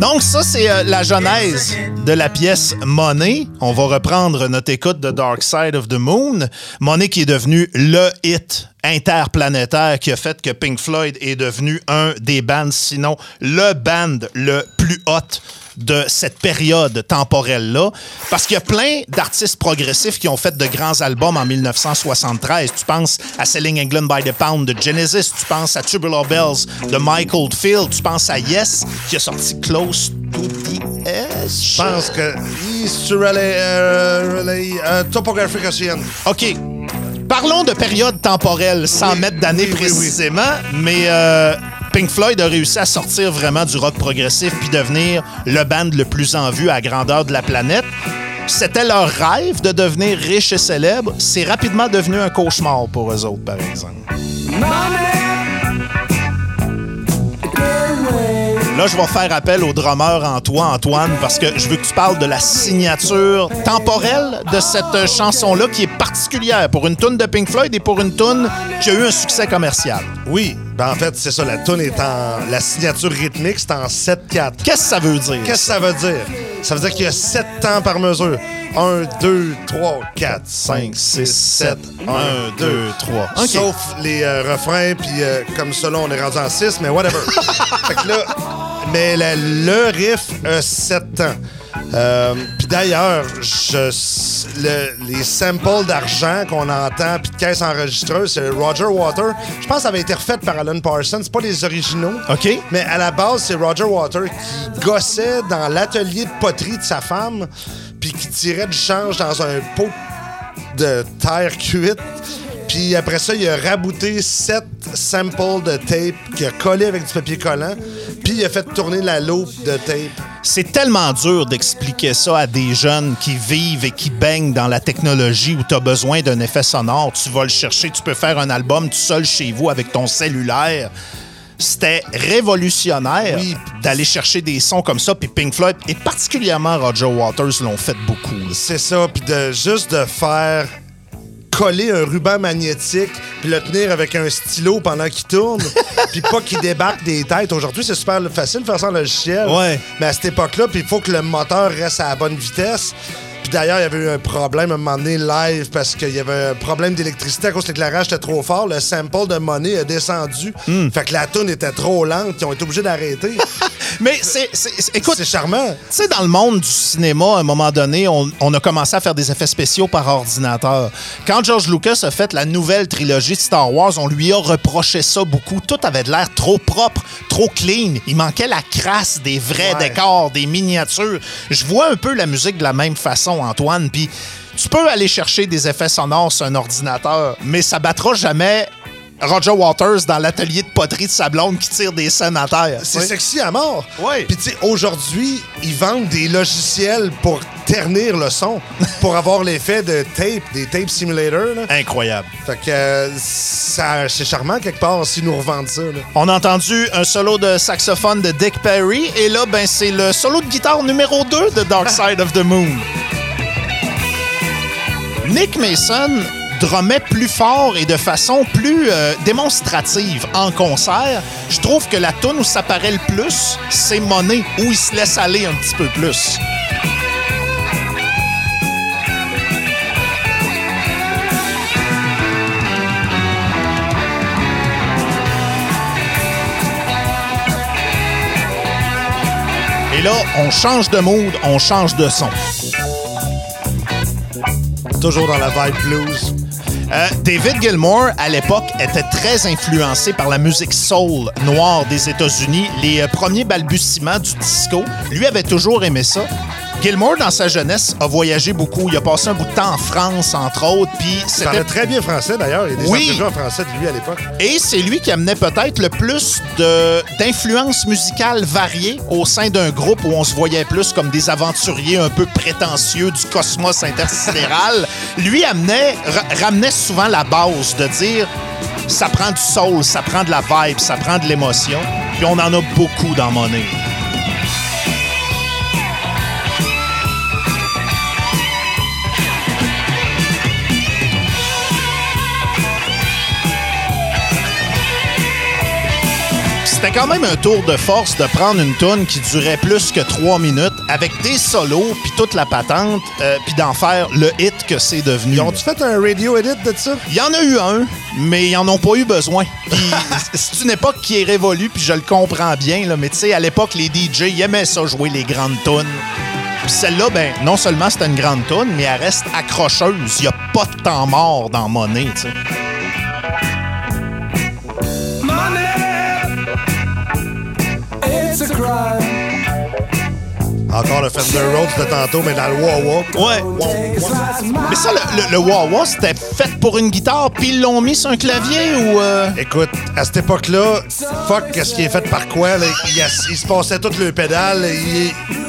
Donc, ça, c'est euh, la genèse de la pièce Money. On va reprendre notre écoute de Dark Side of the Moon. Money qui est devenu le hit interplanétaire qui a fait que Pink Floyd est devenu un des bands, sinon le band le plus hot de cette période temporelle-là. Parce qu'il y a plein d'artistes progressifs qui ont fait de grands albums en 1973. Tu penses à Selling England by the Pound de Genesis, tu penses à Tubular Bells de Michael Field, tu penses à Yes qui a sorti Close to the Edge. Je pense que. Euh, euh, Topographic Ocean. OK. Parlons de période temporelle sans Oui, mettre d'année oui, oui, oui. précisément, mais euh, Pink Floyd a réussi à sortir vraiment du rock progressif puis devenir le band le plus en vue à grandeur de la planète. C'était leur rêve de devenir riche et célèbre. C'est rapidement devenu un cauchemar pour eux autres, par exemple. Là, je vais faire appel au drummer en toi, Antoine, parce que je veux que tu parles de la signature temporelle de cette chanson-là qui est particulière pour une tune de Pink Floyd et pour une tune qui a eu un succès commercial. Oui, ben en fait, c'est ça. La tune est en. La signature rythmique, c'est en 7-4. Qu'est-ce que ça veut dire? Qu'est-ce que ça veut dire? Ça veut dire qu'il y a 7 temps par mesure. 1, 2, 3, 4, 5, 6, 7. 1, 2, 3. OK. Sauf les euh, refrains, puis euh, comme ça, là, on est rendu en 6, mais whatever. fait que là, mais la- le riff a 7 temps. Euh, puis d'ailleurs, le- les samples d'argent qu'on entend, puis de caisse enregistreuse, c'est Roger Water. Je pense que ça avait été refait par Alan Parsons. C'est pas les originaux. OK. Mais à la base, c'est Roger Water qui gossait dans l'atelier de poterie de sa femme, puis qui tirait du change dans un pot de terre cuite. Puis après ça, il a rabouté sept samples de tape qu'il a collé avec du papier collant. Puis il a fait tourner la loupe de tape. C'est tellement dur d'expliquer ça à des jeunes qui vivent et qui baignent dans la technologie où tu as besoin d'un effet sonore. Tu vas le chercher, tu peux faire un album tout seul chez vous avec ton cellulaire. C'était révolutionnaire Oui. d'aller chercher des sons comme ça. Puis Pink Floyd, et particulièrement Roger Waters, l'ont fait beaucoup. C'est ça. Puis de juste de faire coller un ruban magnétique puis le tenir avec un stylo pendant qu'il tourne puis pas qu'il débarque des têtes. Aujourd'hui, c'est super facile de faire ça en logiciel. Ouais. Mais à cette époque-là, puis il faut que le moteur reste à la bonne vitesse. Puis d'ailleurs, il y avait eu un problème à un moment donné live parce qu'il y avait un problème d'électricité à cause que l'éclairage était trop fort. Le sample de Money a descendu. Fait que la tune était trop lente. Ils ont été obligés d'arrêter. Mais c'est. Écoute, c'est charmant. Tu sais, dans le monde du cinéma, à un moment donné, on, on a commencé à faire des effets spéciaux par ordinateur. Quand George Lucas a fait la nouvelle trilogie de Star Wars, on lui a reproché ça beaucoup. Tout avait de l'air trop propre, trop clean. Il manquait la crasse des vrais Ouais. décors, des miniatures. Je vois un peu la musique de la même façon, Antoine. Puis tu peux aller chercher des effets sonores sur un ordinateur, mais ça battra jamais Roger Waters dans l'atelier de poterie de sa blonde qui tire des scènes à terre. C'est sexy à mort. Ouais. Puis tu sais, aujourd'hui, ils vendent des logiciels pour ternir le son, pour avoir l'effet de tape, des tape simulators. là. Incroyable. Fait que euh, ça- c'est charmant quelque part s'ils nous revendent ça. là. On a entendu un solo de saxophone de Dick Perry et là, ben, c'est le solo de guitare numéro 2 de Dark Side of the Moon. Nick Mason drummait plus fort et de façon plus euh, démonstrative en concert. Je trouve que la tune où ça paraît le plus, c'est Money, où il se laisse aller un petit peu plus. Et là, on change de mood, on change de son. Toujours dans la vibe blues. Euh, David Gilmour, à l'époque, était très influencé par la musique soul noire des États-Unis, les euh, premiers balbutiements du disco. Lui avait toujours aimé ça. Gilmour, dans sa jeunesse, a voyagé beaucoup. Il a passé un bout de temps en France, entre autres, puis Il parlait très bien français d'ailleurs. Il y a des Oui. en français de lui à l'époque. Et c'est lui qui amenait peut-être le plus d'influences musicales variées au sein d'un groupe où on se voyait plus comme des aventuriers un peu prétentieux du cosmos intersidéral. lui amenait, ra- ramenait souvent la base de dire ça prend du soul, ça prend de la vibe, ça prend de l'émotion. Puis on en a beaucoup dans Money. C'était quand même un tour de force de prendre une tune qui durait plus que trois minutes avec des solos puis toute la patente euh, puis d'en faire le hit que c'est devenu. Ils ont-tu fait un radio edit de ça? Il y en a eu un, mais ils en ont pas eu besoin. C'est une époque qui est révolue, puis je le comprends bien, là, mais tu sais, à l'époque, les DJ ils aimaient ça jouer les grandes tunes. Puis celle-là, ben, non seulement c'était une grande tune, mais elle reste accrocheuse. Il y a pas de temps mort dans Money, tu sais. Encore le Fender Rhodes de tantôt, mais dans le wah-wah. Ouais. Mais ça, le, le, le wah-wah, c'était fait pour une guitare, puis ils l'ont mis sur un clavier ou... euh, Écoute, à cette époque-là, fuck, qu'est-ce qui est fait par quoi? là? Il, y a- il se passait tout le pédale.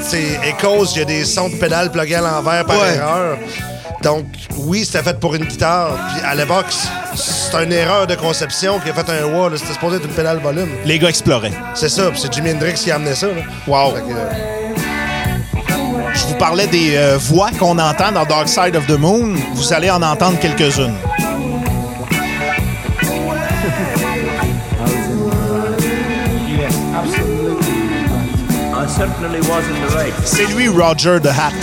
C'est Echoes, il y a des sons de pédale plugués à l'envers par Ouais. erreur. Donc, oui, c'était fait pour une guitare. Puis à l'époque, c'est une erreur de conception qui a fait un wah. là. C'était supposé être une pédale volume. Les gars exploraient. C'est ça, puis c'est Jimi Hendrix qui a amené ça. là. Wow. Fait que, euh, Je vous parlais des euh, voix qu'on entend dans Dark Side of the Moon. Vous allez en entendre quelques-unes. C'est lui, Roger the Hat.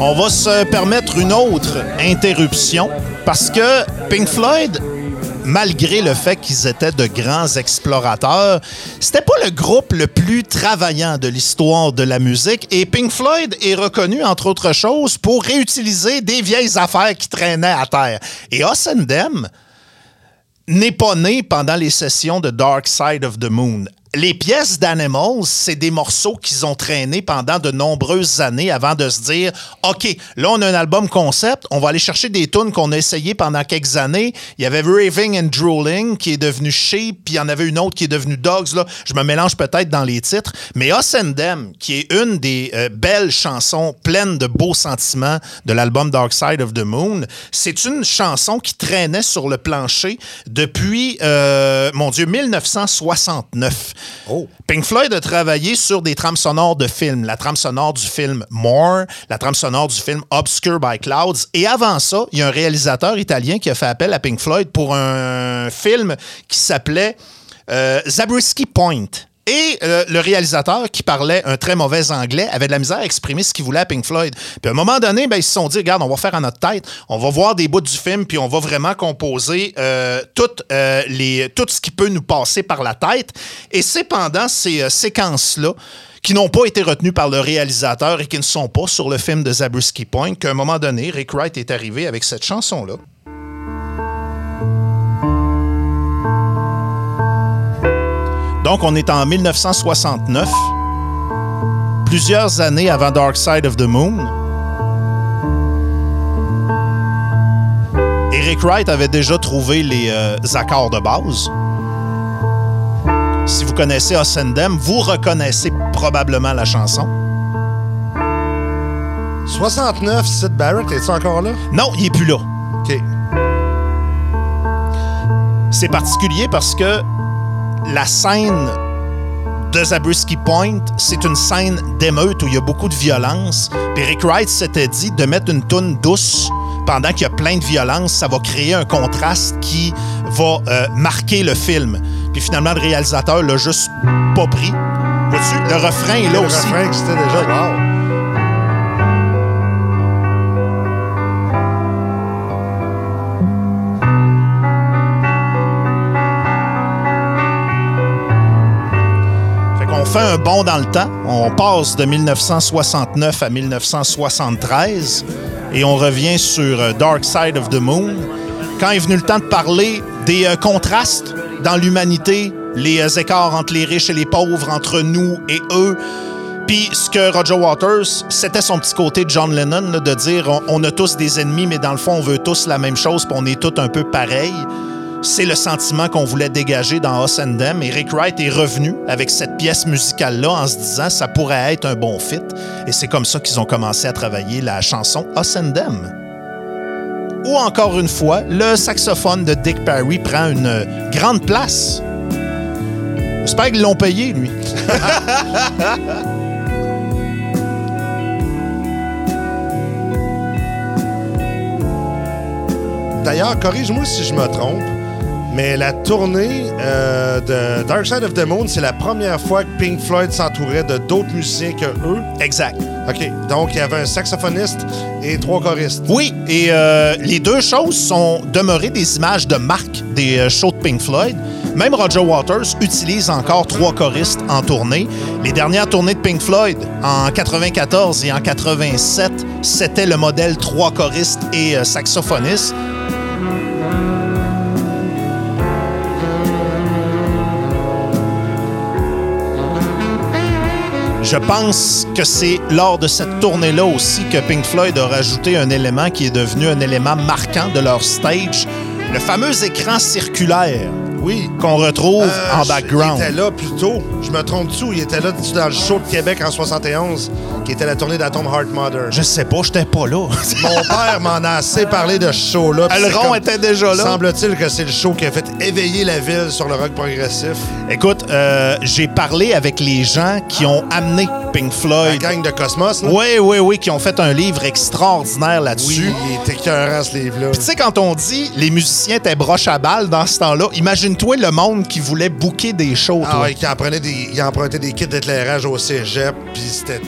On va se permettre une autre interruption parce que Pink Floyd, malgré le fait qu'ils étaient de grands explorateurs, c'était pas le groupe le plus travaillant de l'histoire de la musique et Pink Floyd est reconnu entre autres choses pour réutiliser des vieilles affaires qui traînaient à terre. Et Ossendem n'est pas né pendant les sessions de Dark Side of the Moon. Les pièces d'Animals, c'est des morceaux qu'ils ont traînés pendant de nombreuses années avant de se dire OK, là, on a un album concept, on va aller chercher des tunes qu'on a essayé pendant quelques années. Il y avait Raving and Drooling qui est devenu Sheep, puis il y en avait une autre qui est devenue Dogs. Là. Je me mélange peut-être dans les titres. Mais Them, qui est une des euh, belles chansons pleines de beaux sentiments de l'album Dark Side of the Moon, c'est une chanson qui traînait sur le plancher depuis, euh, mon Dieu, 1969. Oh. Pink Floyd a travaillé sur des trames sonores de films. La trame sonore du film More, la trame sonore du film Obscure by Clouds. Et avant ça, il y a un réalisateur italien qui a fait appel à Pink Floyd pour un film qui s'appelait euh, Zabriskie Point. Et euh, le réalisateur, qui parlait un très mauvais anglais, avait de la misère à exprimer ce qu'il voulait à Pink Floyd. Puis à un moment donné, ben, ils se sont dit, regarde, on va faire à notre tête, on va voir des bouts du film, puis on va vraiment composer euh, tout, euh, les, tout ce qui peut nous passer par la tête. Et c'est pendant ces euh, séquences-là qui n'ont pas été retenues par le réalisateur et qui ne sont pas sur le film de Zabriskie Point, qu'à un moment donné, Rick Wright est arrivé avec cette chanson-là. Donc, on est en 1969. plusieurs années avant Dark Side of the Moon. Eric Wright avait déjà trouvé les euh, accords de base. Si vous connaissez Ossendem, vous reconnaissez probablement la chanson. 69, Sid Barrett, es-tu encore là? Non, il est plus là. OK. C'est particulier parce que la scène de Zabriskie Point, c'est une scène d'émeute où il y a beaucoup de violence. Puis Rick Wright s'était dit de mettre une toune douce pendant qu'il y a plein de violence, ça va créer un contraste qui va euh, marquer le film. Puis finalement, le réalisateur l'a juste pas pris. Vois-tu, le refrain est là Le aussi. refrain existait déjà. Wow. Fait un bond dans le temps. On passe de 1969 à 1973 et on revient sur euh, Dark Side of the Moon. Quand est venu le temps de parler des euh, contrastes dans l'humanité, les euh, écarts entre les riches et les pauvres, entre nous et eux. Puis ce que Roger Waters, c'était son petit côté de John Lennon, de dire on, on a tous des ennemis, mais dans le fond, on veut tous la même chose, puis on est tous un peu pareils. C'est le sentiment qu'on voulait dégager dans Us and. Et Rick Wright est revenu avec cette pièce musicale-là en se disant ça pourrait être un bon fit. Et c'est comme ça qu'ils ont commencé à travailler la chanson Us and. Ou encore une fois, le saxophone de Dick Parry prend une grande place. J'espère qu'ils l'ont payé, lui. D'ailleurs, corrige-moi si je me trompe, mais la tournée euh, de Dark Side of the Moon, c'est la première fois que Pink Floyd s'entourait de d'autres musiciens que eux. Exact. OK. Donc, il y avait un saxophoniste et trois choristes. Oui, et euh, les deux choses sont demeurées des images de marque des euh, shows de Pink Floyd. Même Roger Waters utilise encore trois choristes en tournée. Les dernières tournées de Pink Floyd, en 94 et en 87, c'était le modèle trois choristes et saxophonistes. Je pense que c'est lors de cette tournée-là aussi que Pink Floyd a rajouté un élément qui est devenu un élément marquant de leur stage, le fameux écran circulaire Oui. qu'on retrouve Euh, en background. Il était là plus tôt. Je me trompe-tu il était là dans le show de Québec en 71, qui était la tournée d'Atom Heart Mother? Je sais pas, j'étais pas là. Mon père m'en a assez parlé de ce show-là. Alron était déjà là. Semble-t-il que c'est le show qui a fait éveiller la ville sur le rock progressif. Écoute, euh, j'ai parlé avec les gens qui ont amené Pink La Floyd. gang de Cosmos, là. Oui, oui, oui, qui ont fait un livre extraordinaire Oui, là-dessus. il était écœurant, ce livre-là. Puis tu sais, quand on dit les musiciens étaient broche à balle dans ce temps-là, imagine-toi le monde qui voulait booker des shows. Ah toi. ouais, qui empruntait des, il empruntait des kits d'éclairage au cégep, puis c'était...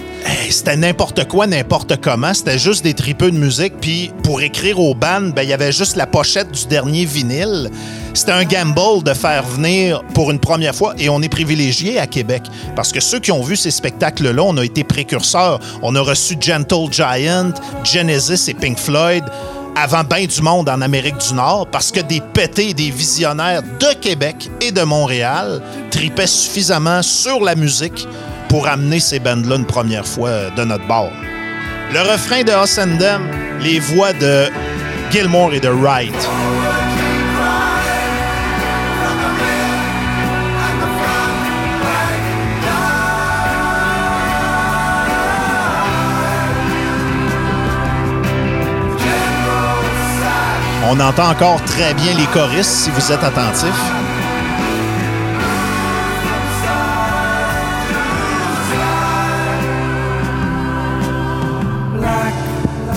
C'était n'importe quoi, n'importe comment. C'était juste des tripeux de musique. Puis pour écrire au band, ben, il y avait juste la pochette du dernier vinyle. C'était un gamble de faire venir pour une première fois. Et on est privilégié à Québec. Parce que ceux qui ont vu ces spectacles-là, on a été précurseurs. On a reçu Gentle Giant, Genesis et Pink Floyd avant bien du monde en Amérique du Nord parce que des pétés des visionnaires de Québec et de Montréal tripaient suffisamment sur la musique pour amener ces bandes-là une première fois euh, de notre bord. Le refrain de Them, les voix de Gilmore et de Wright. On entend encore très bien les choristes si vous êtes attentifs.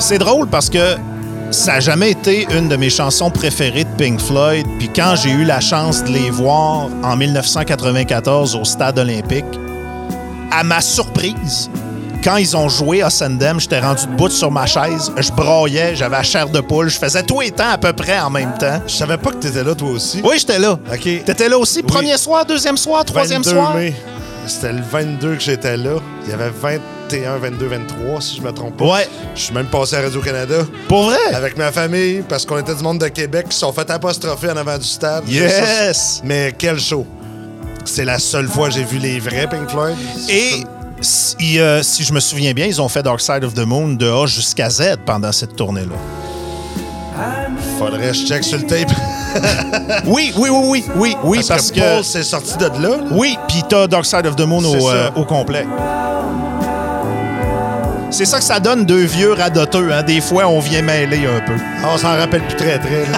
C'est drôle parce que ça n'a jamais été une de mes chansons préférées de Pink Floyd. Puis quand j'ai eu la chance de les voir en 1994 au Stade olympique, à ma surprise, quand ils ont joué à Sandem, j'étais rendu debout sur ma chaise, je broyais, j'avais la chair de poule, je faisais tous les temps à peu près en même temps. Je savais pas que t'étais là, toi aussi. Oui, j'étais là. OK. T'étais là aussi? Premier soir, deuxième soir, troisième 22 soir? mai. C'était le 22 que j'étais là. Il y avait 21, 22, 23, si je me trompe pas. Ouais. Je suis même passé à Radio-Canada Pour vrai? avec ma famille parce qu'on était du monde de Québec qui se sont fait apostropher en avant du stade. Yes! Mais quel show! C'est la seule fois que j'ai vu les vrais Pink Floyd. Et Si, euh, si je me souviens bien, ils ont fait Dark Side of the Moon de A jusqu'à Z pendant cette tournée-là. Faudrait que je check sur le tape. Oui, oui, oui, oui, oui, oui, parce, parce, que, que. Paul s'est sorti de là. là. oui, puis t'as Dark Side of the Moon au, euh, au complet. C'est ça que ça donne deux vieux radoteux. Hein? Des fois, on vient mêler un peu. Ah, On s'en rappelle plus très, très. là.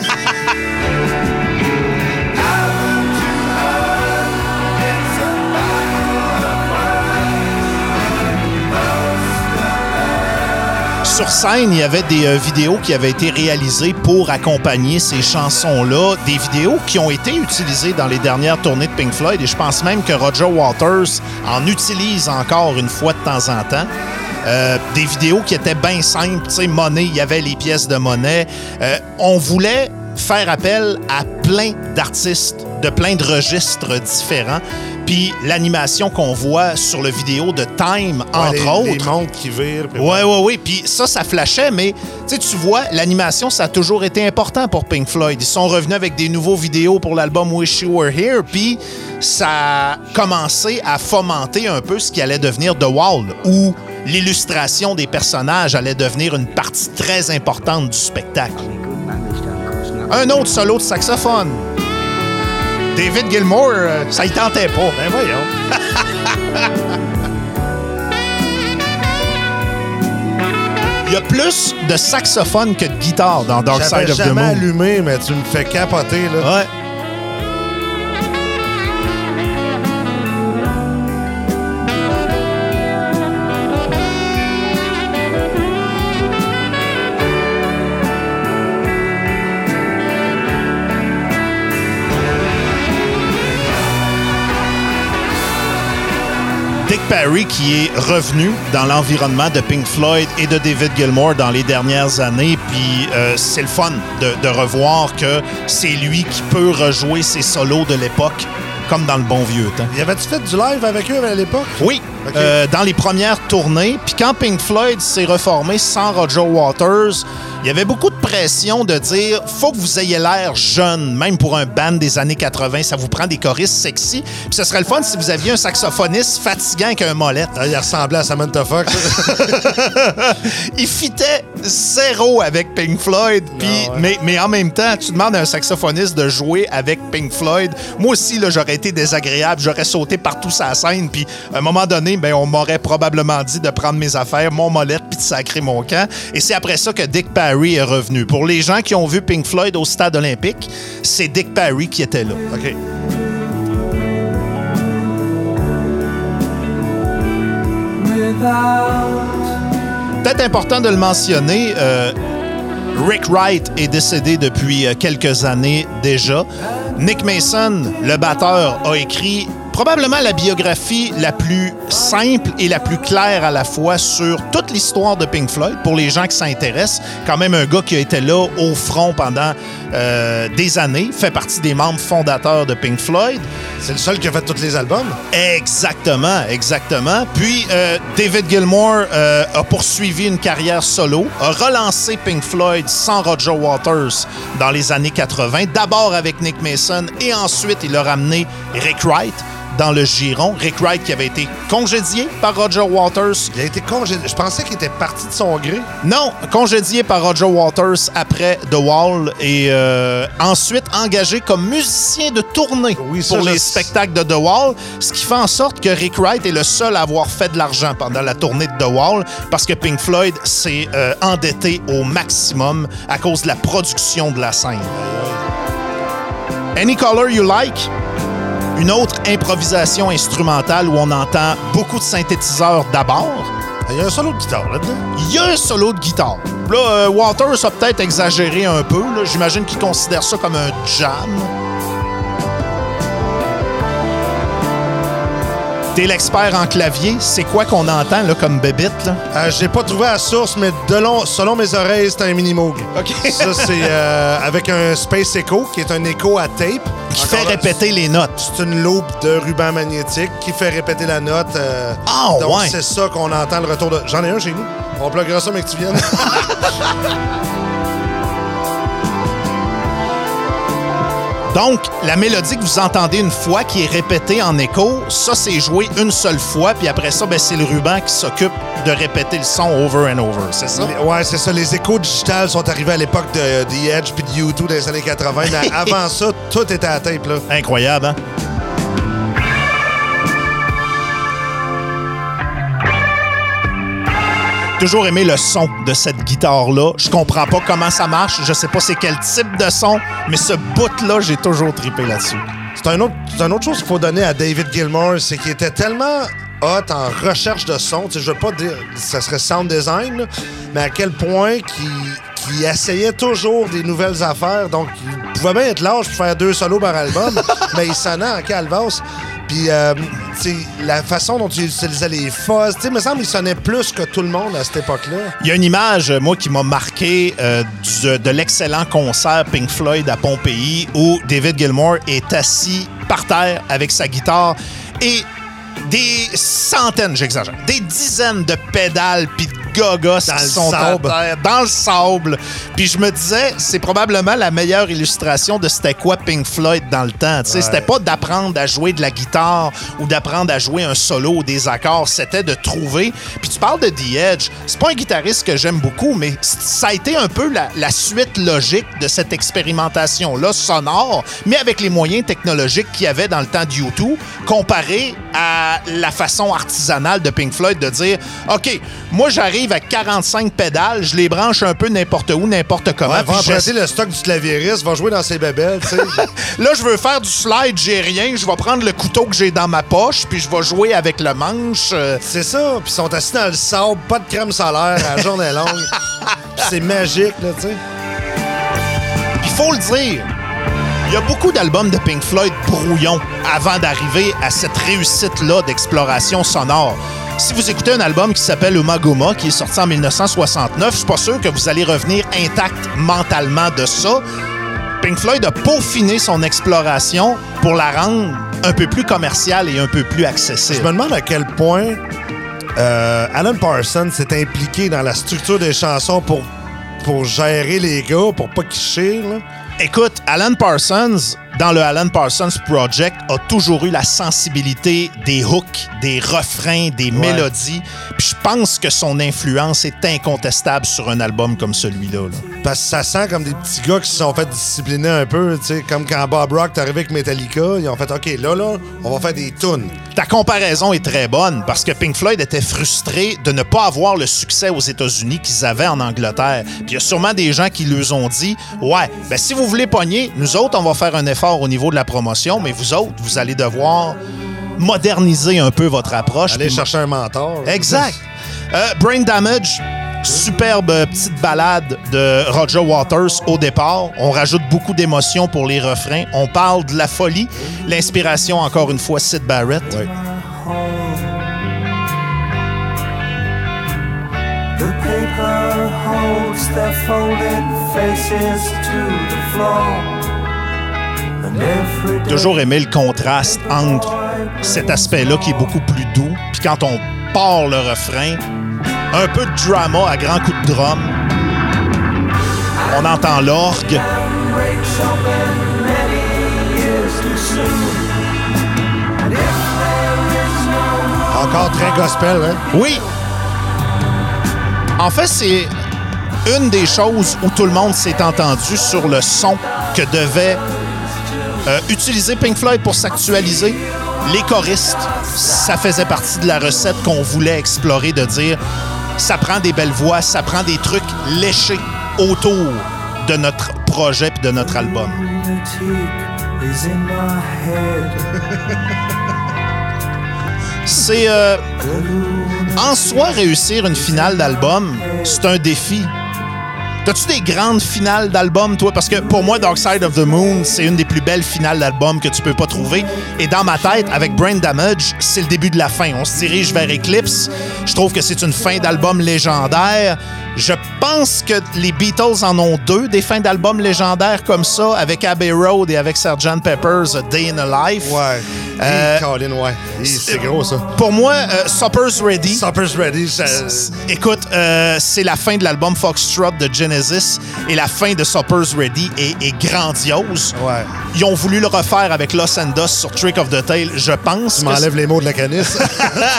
Sur scène, il y avait des euh, vidéos qui avaient été réalisées pour accompagner ces chansons-là. Des vidéos qui ont été utilisées dans les dernières tournées de Pink Floyd. Et je pense même que Roger Waters en utilise encore une fois de temps en temps. Euh, des vidéos qui étaient bien simples. Tu sais, monnaie, il y avait les pièces de monnaie. Euh, on voulait faire appel à plein d'artistes de plein de registres différents. Puis l'animation qu'on voit sur le vidéo de Time, Ouais, entre les, autres. Les montres qui virent. Ouais, ouais, ouais. Puis ça, ça flashait, mais tu vois, l'animation, ça a toujours été important pour Pink Floyd. Ils sont revenus avec des nouveaux vidéos pour l'album Wish You Were Here, puis ça a commencé à fomenter un peu ce qui allait devenir The Wall, où l'illustration des personnages allait devenir une partie très importante du spectacle. Un autre solo de saxophone. David Gilmour, euh, ça y tentait pas. Ben voyons. Il y a plus de saxophone que de guitare dans Dark Side of the jamais Moon. allumé, mais tu me fais capoter, là. Ouais. Parry qui est revenu dans l'environnement de Pink Floyd et de David Gilmour dans les dernières années. Puis euh, c'est le fun de, de revoir que c'est lui qui peut rejouer ses solos de l'époque comme dans le bon vieux temps. Y avait-tu fait du live avec eux à l'époque? Oui, Euh, dans les premières tournées. Puis quand Pink Floyd s'est reformé sans Roger Waters, il y avait beaucoup de pression de dire faut que vous ayez l'air jeune, même pour un band des années 80. Ça vous prend des choristes sexy. Puis ce serait le fun si vous aviez un saxophoniste fatigant avec un molette. Ah, il ressemblait à Samantha Fox. il fitait zéro avec Pink Floyd. Puis, Ah ouais. mais, mais en même temps, tu demandes à un saxophoniste de jouer avec Pink Floyd. Moi aussi, j'aurais été désagréable. J'aurais sauté partout sa scène. Puis à un moment donné, ben, on m'aurait probablement dit de prendre mes affaires, mon molette, puis de sacrer mon camp. Et c'est après ça que Dick Parry est revenu. Pour les gens qui ont vu Pink Floyd au stade olympique, c'est Dick Parry qui était là. OK. Peut-être important de le mentionner, euh, Rick Wright est décédé depuis euh, quelques années déjà. Nick Mason, le batteur, a écrit probablement la biographie la plus simple et la plus claire à la fois sur toute l'histoire de Pink Floyd pour les gens qui s'intéressent. Quand même un gars qui a été là au front pendant euh, des années, fait partie des membres fondateurs de Pink Floyd. C'est le seul qui a fait tous les albums? Exactement, exactement. Puis euh, David Gilmour euh, a poursuivi une carrière solo, a relancé Pink Floyd sans Roger Waters dans les années 80, d'abord avec Nick Mason et ensuite il a ramené Rick Wright dans le giron. Rick Wright qui avait été congédié par Roger Waters. Il a été congédié. Je pensais qu'il était parti de son gré. Non, congédié par Roger Waters après The Wall et euh, ensuite engagé comme musicien de tournée Oui, ça, pour je les spectacles de The Wall, ce qui fait en sorte que Rick Wright est le seul à avoir fait de l'argent pendant la tournée de The Wall parce que Pink Floyd s'est euh, endetté au maximum à cause de la production de la scène. Any Color You Like, une autre improvisation instrumentale où on entend beaucoup de synthétiseurs d'abord. Il y a un solo de guitare là-dedans. Il y a un solo de guitare. Là, euh, Waters a peut-être exagéré un peu. là. J'imagine qu'il considère ça comme un jam. T'es l'expert en clavier. C'est quoi qu'on entend là, comme bébite? Là? Euh, J'ai pas trouvé la source, mais de long- selon mes oreilles, c'est un mini-moog. OK. Ça, c'est euh, avec un Space Echo, qui est un écho à tape. Qui Encore fait là, répéter les notes. C'est une loupe de ruban magnétique qui fait répéter la note. euh, Ah, donc, ouais. c'est ça qu'on entend le retour de. J'en ai un chez nous. On pluguera ça, mais que tu viennes. Donc, la mélodie que vous entendez une fois, qui est répétée en écho, ça, c'est joué une seule fois, puis après ça, ben, c'est le ruban qui s'occupe de répéter le son over and over, c'est ça? Les- Ouais, c'est ça. Les échos digitales sont arrivés à l'époque de The Edge puis de U2 dans les années 80. Mais avant ça, tout était à tape, là. Incroyable, hein? Toujours aimé le son de cette guitare-là. Je comprends pas comment ça marche. Je sais pas c'est quel type de son, mais ce bout-là, j'ai toujours trippé là-dessus. C'est un autre, c'est une autre chose qu'il faut donner à David Gilmour, c'est qu'il était tellement hot en recherche de son. Tu sais, je veux pas dire que ça serait sound design, là, mais à quel point qu'il qu'il essayait toujours des nouvelles affaires. Donc, il pouvait bien être large pour faire deux solos par album, mais il sonnait en calvas. Euh, la façon dont il utilisait les fuzz, tu me semble qu'il sonnait plus que tout le monde à cette époque-là. Il y a une image, euh, moi, qui m'a marqué euh, de l'excellent concert Pink Floyd à Pompéi où David Gilmour est assis par terre avec sa guitare et des centaines, j'exagère, des dizaines de pédales puis de gogos Dans qui le sont dans le sable. Puis je me disais, c'est probablement la meilleure illustration de c'était quoi Pink Floyd dans le temps. Tu sais, C'était pas d'apprendre à jouer de la guitare ou d'apprendre à jouer un solo ou des accords, c'était de trouver. Puis tu parles de The Edge, c'est pas un guitariste que j'aime beaucoup, mais ça a été un peu la, la suite logique de cette expérimentation-là sonore, mais avec les moyens technologiques qu'il y avait dans le temps de U2, comparé à la façon artisanale de Pink Floyd de dire OK, moi j'arrive à 45 pédales, je les branche un peu n'importe où, n'importe comment. Ouais, va je- emprunter le stock du claviériste, va jouer dans ses tu sais. Là, je veux faire du slide, j'ai rien. Je vais prendre le couteau que j'ai dans ma poche, puis je vais jouer avec le manche. euh, C'est ça. Puis ils sont assis dans le sable, pas de crème solaire, la journée longue. C'est magique, là, tu sais. Puis faut le dire, il y a beaucoup d'albums de Pink Floyd brouillons avant d'arriver à cette réussite-là d'exploration sonore. Si vous écoutez un album qui s'appelle Umaguma, qui est sorti en 1969, je suis pas sûr que vous allez revenir intact mentalement de ça. Pink Floyd a peaufiné son exploration pour la rendre un peu plus commerciale et un peu plus Je accessible. me demande à quel point euh, Alan Parsons s'est impliqué dans la structure des chansons pour, pour gérer les gars, pour pas qu'ils. Écoute, Alan Parsons, dans le Alan Parsons Project, a toujours eu la sensibilité des hooks, des refrains, des mélodies. Puis je pense que son influence est incontestable sur un album comme celui-là. là. Parce que ça sent comme des petits gars qui se sont fait discipliner un peu, tu sais, comme quand Bob Rock est arrivé avec Metallica, ils ont fait OK, là, là, on va faire des tunes. Ta comparaison est très bonne parce que Pink Floyd était frustré de ne pas avoir le succès aux États-Unis qu'ils avaient en Angleterre. Puis il y a sûrement des gens qui leur ont dit Ouais, ben si vous voulez pogner, nous autres, on va faire un effort au niveau de la promotion, mais vous autres, vous allez devoir moderniser un peu votre approche. Aller chercher un mentor. Exact. Euh, Brain Damage, superbe euh, petite balade de Roger Waters au départ. On rajoute beaucoup d'émotions pour les refrains. On parle de la folie. L'inspiration, encore une fois, Sid Barrett. Ouais. The paper holds their folded faces to the floor. Toujours aimé le contraste entre cet aspect-là qui est beaucoup plus doux, puis quand on part le refrain, un peu de drama à grands coups de drum. On entend l'orgue. Encore très gospel, hein? Oui. En fait, c'est une des choses où tout le monde s'est entendu sur le son que devait euh, utiliser Pink Floyd pour s'actualiser. Les choristes, ça faisait partie de la recette qu'on voulait explorer, de dire ça prend des belles voix, ça prend des trucs léchés autour de notre projet puis de notre album. C'est euh, en soi réussir une finale d'album, c'est un défi. T'as-tu des grandes finales d'album, toi? Parce que pour moi, Dark Side of the Moon, c'est une des plus belles finales d'album que tu peux pas trouver. Et dans ma tête, avec Brain Damage, c'est le début de la fin. On se dirige vers Eclipse. Je trouve que c'est une fin d'album légendaire. Je pense que les Beatles en ont deux, des fins d'album légendaires comme ça, avec Abbey Road et avec Sgt. Pepper's A Day in a Life. Ouais. Euh, Hey, Colin, ouais. Hey, C'est gros, ça. Pour moi, euh, Supper's Ready. Supper's Ready, ça... Écoute, euh, c'est la fin de l'album Foxtrot de Genesis. Genesis et la fin de Supper's Ready est, est grandiose. Ouais. Ils ont voulu le refaire avec Los Andos sur Trick of the Tail. Je pense Tu m'enlèves les mots de la canisse.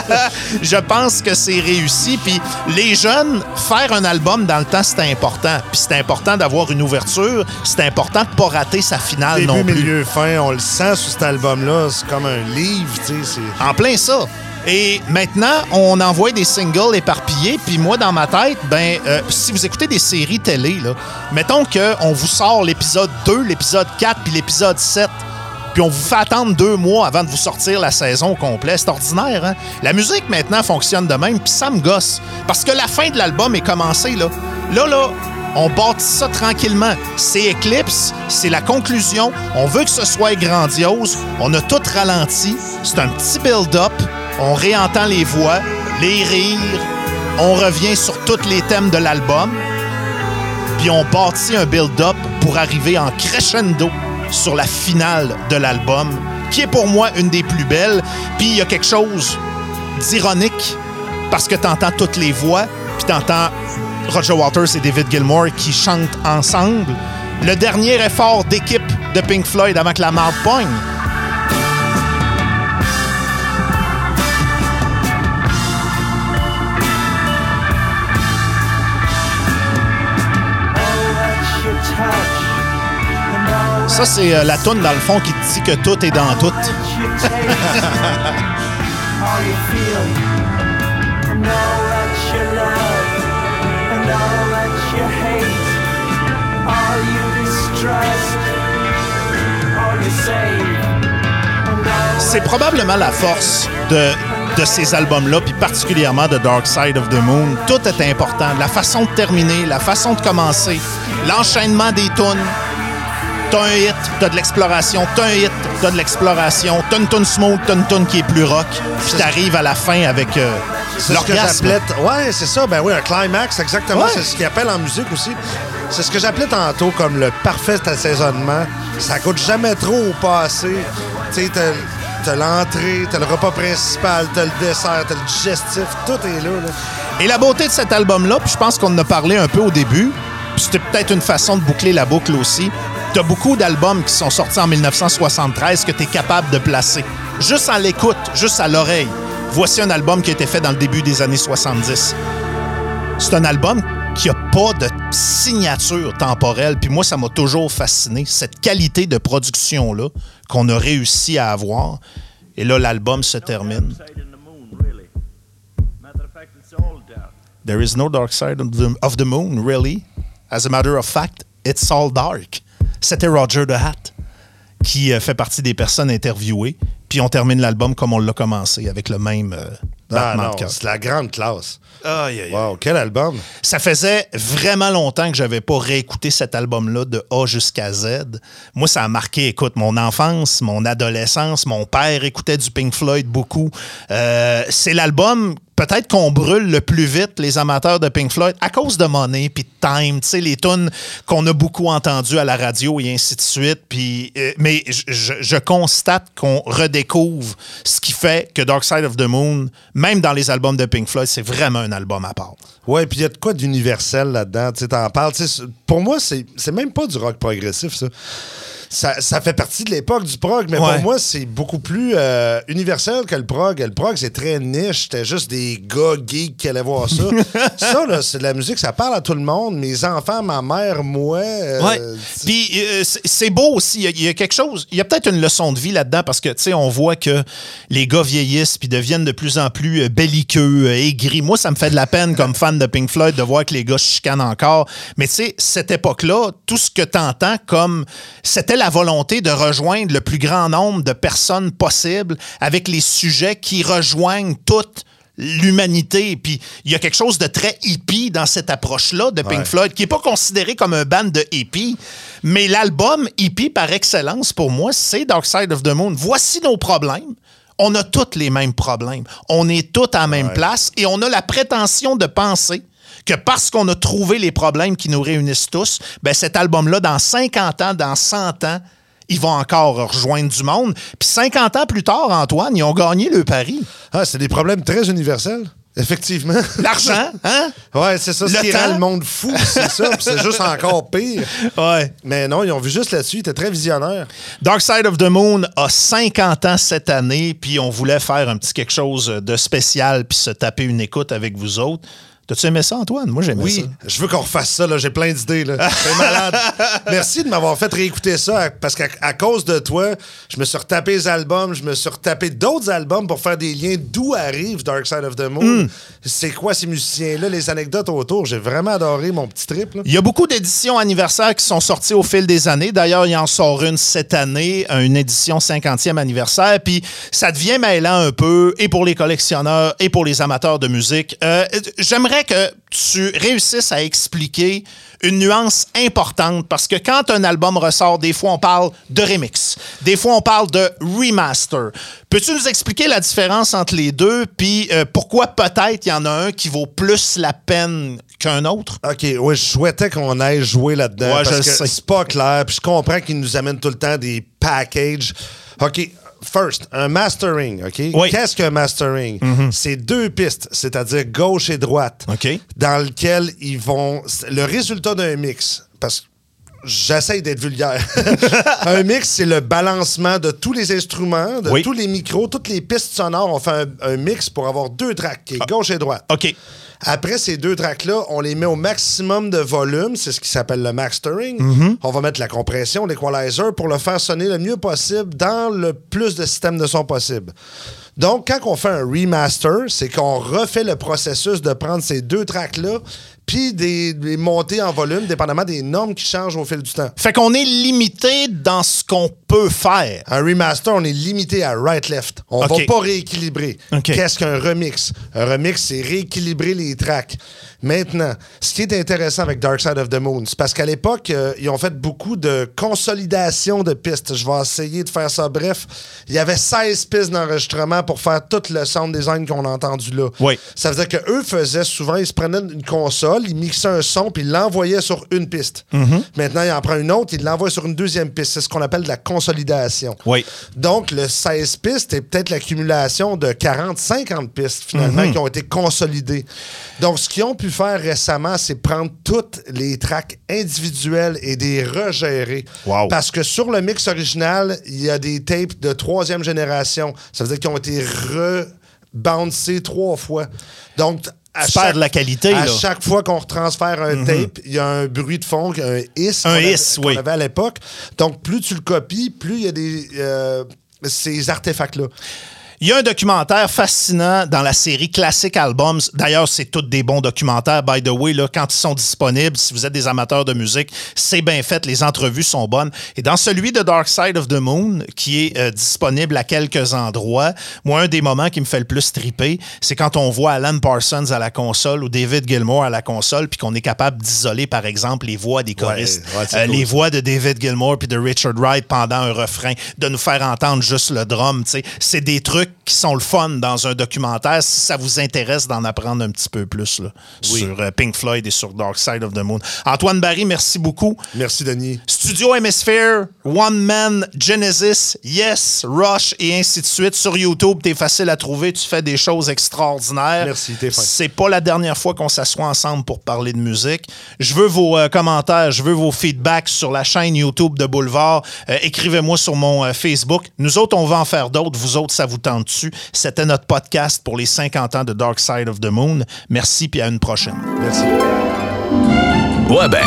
je pense que c'est réussi. Puis les jeunes, faire un album dans le temps, c'était important. Puis c'est important d'avoir une ouverture. C'est important de pas rater sa finale Début, non plus. milieu, fin, on le sent sur cet album-là. C'est comme un livre, tu sais. c'est- En plein ça. Et maintenant, on envoie des singles éparpillés. Puis moi, dans ma tête, ben, euh, si vous écoutez des séries télé, là, mettons qu'on vous sort l'épisode 2, l'épisode 4, puis l'épisode 7. Puis on vous fait attendre deux mois avant de vous sortir la saison au complet. C'est ordinaire, hein? La musique, maintenant, fonctionne de même, puis ça me gosse. Parce que la fin de l'album est commencée, là. Là, là, on bâtit ça tranquillement. C'est Eclipse, c'est la conclusion. On veut que ce soit grandiose. On a tout ralenti. C'est un petit build-up. On réentend les voix, les rires. On revient sur tous les thèmes de l'album. Puis on bâtit un build-up pour arriver en crescendo sur la finale de l'album, qui est pour moi une des plus belles. Puis il y a quelque chose d'ironique parce que t'entends toutes les voix, puis t'entends Roger Waters et David Gilmour qui chantent ensemble. Le dernier effort d'équipe de Pink Floyd avant que la marde pogne. Ça, c'est euh, la toune dans le fond qui dit que tout est dans tout. C'est probablement la force de, de ces albums-là, puis particulièrement de Dark Side of the Moon. Tout est important. La façon de terminer, la façon de commencer, l'enchaînement des tunes. T'as un hit, t'as de l'exploration, t'as un hit, t'as de l'exploration, t'as une tune smooth, t'as une tune qui est plus rock, puis t'arrives à la fin avec euh, ce l'orgasme. j'appelais. Ouais, c'est ça. Ben oui, un climax, exactement. Ouais. C'est ce qu'ils appellent en musique aussi. C'est ce que j'appelais tantôt comme le parfait assaisonnement. Ça coûte jamais trop au passé. Tu sais, t'as- l'entrée, t'as le repas principal, t'as le dessert, t'as le digestif, tout est là. là. Et la beauté de cet album-là, puis je pense qu'on en a parlé un peu au début, puis c'était peut-être une façon de boucler la boucle aussi. T'as beaucoup d'albums qui sont sortis en 1973 que t'es capable de placer. Juste à l'écoute, juste à l'oreille. Voici un album qui a été fait dans le début des années 70. C'est un album qui a pas de signature temporelle. Puis moi, ça m'a toujours fasciné, cette qualité de production-là qu'on a réussi à avoir. Et là, l'album se termine. There is no dark side of the moon, really. As a matter of fact, it's all dark. C'était Roger the Hat qui euh, fait partie des personnes interviewées. Puis on termine l'album comme on l'a commencé, avec le même euh, Ah de c'est la grande classe. Aïe, aïe. Wow, quel album. Ça faisait vraiment longtemps que j'avais pas réécouté cet album-là de A jusqu'à Z. Moi, ça a marqué, écoute, mon enfance, mon adolescence. Mon père écoutait du Pink Floyd beaucoup. Euh, c'est l'album, peut-être qu'on brûle le plus vite, les amateurs de Pink Floyd, à cause de Money puis de Time, tu sais, les tunes qu'on a beaucoup entendues à la radio et ainsi de suite. Euh, mais je, constate qu'on redécouvre ce qui fait que Dark Side of the Moon, même dans les albums de Pink Floyd, c'est vraiment un album à part. Ouais, puis il y a de quoi d'universel là-dedans. Tu t'en parles. Tu sais, pour moi, c'est même pas du rock progressif, ça. Ça, ça fait partie de l'époque du prog, mais Ouais. pour moi, c'est beaucoup plus euh, universel que le prog. Le prog, c'est très niche. C'était juste des gars geeks qui allaient voir ça. ça, là, c'est de la musique, ça parle à tout le monde. Mes enfants, ma mère, moi. euh, Ouais. Puis euh, c'est beau aussi. Il y a- il y, a quelque chose. Il y a peut-être une leçon de vie là-dedans parce que, tu sais, on voit que les gars vieillissent puis deviennent de plus en plus euh, belliqueux, aigris. Moi, ça me fait de la peine comme fan de Pink Floyd de voir que les gars se chicanent encore. Mais tu sais, cette époque-là, tout ce que tu entends comme. C'était la volonté de rejoindre le plus grand nombre de personnes possible avec les sujets qui rejoignent toutes l'humanité. Puis il y a quelque chose de très hippie dans cette approche-là de Pink Ouais. Floyd, qui n'est pas considéré comme un band de hippie, mais l'album hippie par excellence pour moi, c'est Dark Side of the Moon. Voici nos problèmes. On a tous les mêmes problèmes. On est tous à la même place et on a la prétention de penser que parce qu'on a trouvé les problèmes qui nous réunissent tous, ben cet album-là, dans 50 ans, dans 100 ans, il va encore rejoindre du monde. Puis 50 ans plus tard, Antoine, ils ont gagné le pari. Ah, c'est des problèmes très universels. Effectivement. L'argent, hein? Ouais, c'est ça. Ce Le qui rend le monde fou, c'est ça. C'est juste encore pire. Ouais. Mais non, ils ont vu juste là-dessus. Ils étaient très visionnaires. Dark Side of the Moon a 50 ans cette année, puis on voulait faire un petit quelque chose de spécial, puis se taper une écoute avec vous autres. T'as-tu aimé ça, Antoine? Moi, j'aimais Oui, ça. je veux qu'on refasse ça. là. J'ai plein d'idées. là. C'est malade. Merci de m'avoir fait réécouter ça parce qu'à cause de toi, je me suis retapé les albums, je me suis retapé d'autres albums pour faire des liens d'où arrive Dark Side of the Moon. Hmm. C'est quoi ces musiciens-là, les anecdotes autour. J'ai vraiment adoré mon petit trip. là. Il y a beaucoup d'éditions anniversaires qui sont sorties au fil des années. D'ailleurs, il en sort une cette année, une édition 50e anniversaire. Puis ça devient mêlant un peu, et pour les collectionneurs, et pour les amateurs de musique. Euh, J'aimerais que tu réussisses à expliquer une nuance importante parce que quand un album ressort, des fois on parle de remix, des fois on parle de remaster. Peux-tu nous expliquer la différence entre les deux, puis euh, pourquoi peut-être il y en a un qui vaut plus la peine qu'un autre? OK, oui, je souhaitais qu'on aille jouer là-dedans. Ouais, parce je que c'est pas clair. Puis je comprends qu'ils nous amènent tout le temps des packages. OK. First, un mastering, OK? Oui. Qu'est-ce qu'un mastering? C'est deux pistes, c'est-à-dire gauche et droite, dans lequel ils vont... Le résultat d'un mix, parce que j'essaye d'être vulgaire. un mix, c'est le balancement de tous les instruments, de Oui. tous les micros, toutes les pistes sonores. On fait un, un mix pour avoir deux tracks, qui est gauche et droite. OK. Après ces deux tracks-là, on les met au maximum de volume, c'est ce qui s'appelle le mastering. Mm-hmm. On va mettre la compression, l'équalizer pour le faire sonner le mieux possible dans le plus de systèmes de son possible. Donc, quand on fait un remaster, c'est qu'on refait le processus de prendre ces deux tracks-là puis des, des monter en volume, dépendamment des normes qui changent au fil du temps. Fait qu'on est limité dans ce qu'on peut faire. Un remaster, on est limité à right-left. On va pas rééquilibrer. Qu'est-ce qu'un remix? Un remix, c'est rééquilibrer les tracks. Maintenant, ce qui est intéressant avec Dark Side of the Moon, c'est parce qu'à l'époque, euh, ils ont fait beaucoup de consolidation de pistes. Je vais essayer de faire ça bref. Il y avait 16 pistes d'enregistrement pour faire tout le sound design qu'on a entendu là. Oui. Ça veut dire qu'eux faisaient souvent, ils se prenaient une console, ils mixaient un son, puis ils l'envoyaient sur une piste. Mm-hmm. Maintenant, ils en prennent une autre, ils l'envoient sur une deuxième piste. C'est ce qu'on appelle de la consolidation. Oui. Donc, le 16 pistes est peut-être l'accumulation de 40, 50 pistes, finalement, Mhm. qui ont été consolidées. Donc, ce qu'ils ont pu faire récemment, c'est prendre toutes les tracks individuelles et des regérer. Wow. Parce que sur le mix original, il y a des tapes de troisième génération. Ça veut dire qu'ils ont été rebouncés trois fois. Donc, à Tu perds de la qualité, à là. Mhm. chaque fois qu'on retransfère un tape, il y a un bruit de fond, un hiss Un qu'on avait- hiss, oui. avait à l'époque. Donc, plus tu le copies, plus il y a des euh, ces artefacts-là. Il y a un documentaire fascinant dans la série Classic Albums. D'ailleurs, c'est tous des bons documentaires, by the way, là, quand ils sont disponibles. Si vous êtes des amateurs de musique, c'est bien fait. Les entrevues sont bonnes. Et dans celui de Dark Side of the Moon, qui est euh, disponible à quelques endroits, moi, un des moments qui me fait le plus triper, c'est quand on voit Alan Parsons à la console ou David Gilmour à la console, puis qu'on est capable d'isoler, par exemple, les voix des choristes, ouais, Euh, cool, les voix de David Gilmour puis de Richard Wright pendant un refrain, de nous faire entendre juste le drum. C'est des trucs qui sont le fun dans un documentaire si ça vous intéresse d'en apprendre un petit peu plus là, sur euh, Pink Floyd et sur Dark Side of the Moon. Antoine Barry, merci beaucoup. Merci, Denis. Studio Hemisphere, One Man, Genesis, Yes, Rush et ainsi de suite. Sur YouTube, t'es facile à trouver. Tu fais des choses extraordinaires. Merci, t'es fin. C'est pas la dernière fois qu'on s'assoit ensemble pour parler de musique. Je veux vos euh, commentaires, je veux vos feedbacks sur la chaîne YouTube de Boulevard. Euh, Écrivez-moi sur mon Facebook. Nous autres, on va en faire d'autres. Vous autres, ça vous tente dessus. C'était notre podcast pour les 50 ans de Dark Side of the Moon. Merci, puis à une prochaine. Merci. Ouais ben,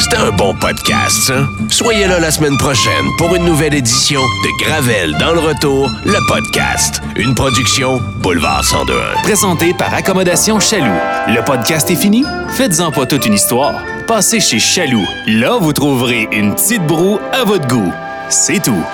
c'était un bon podcast, ça. Soyez là la semaine prochaine pour une nouvelle édition de Gravel dans le retour, le podcast. Une production Boulevard 1021. Présenté par Accommodation Chaloux. Le podcast est fini? Faites-en pas toute une histoire. Passez chez Chaloux. Là, vous trouverez une petite broue à votre goût. C'est tout.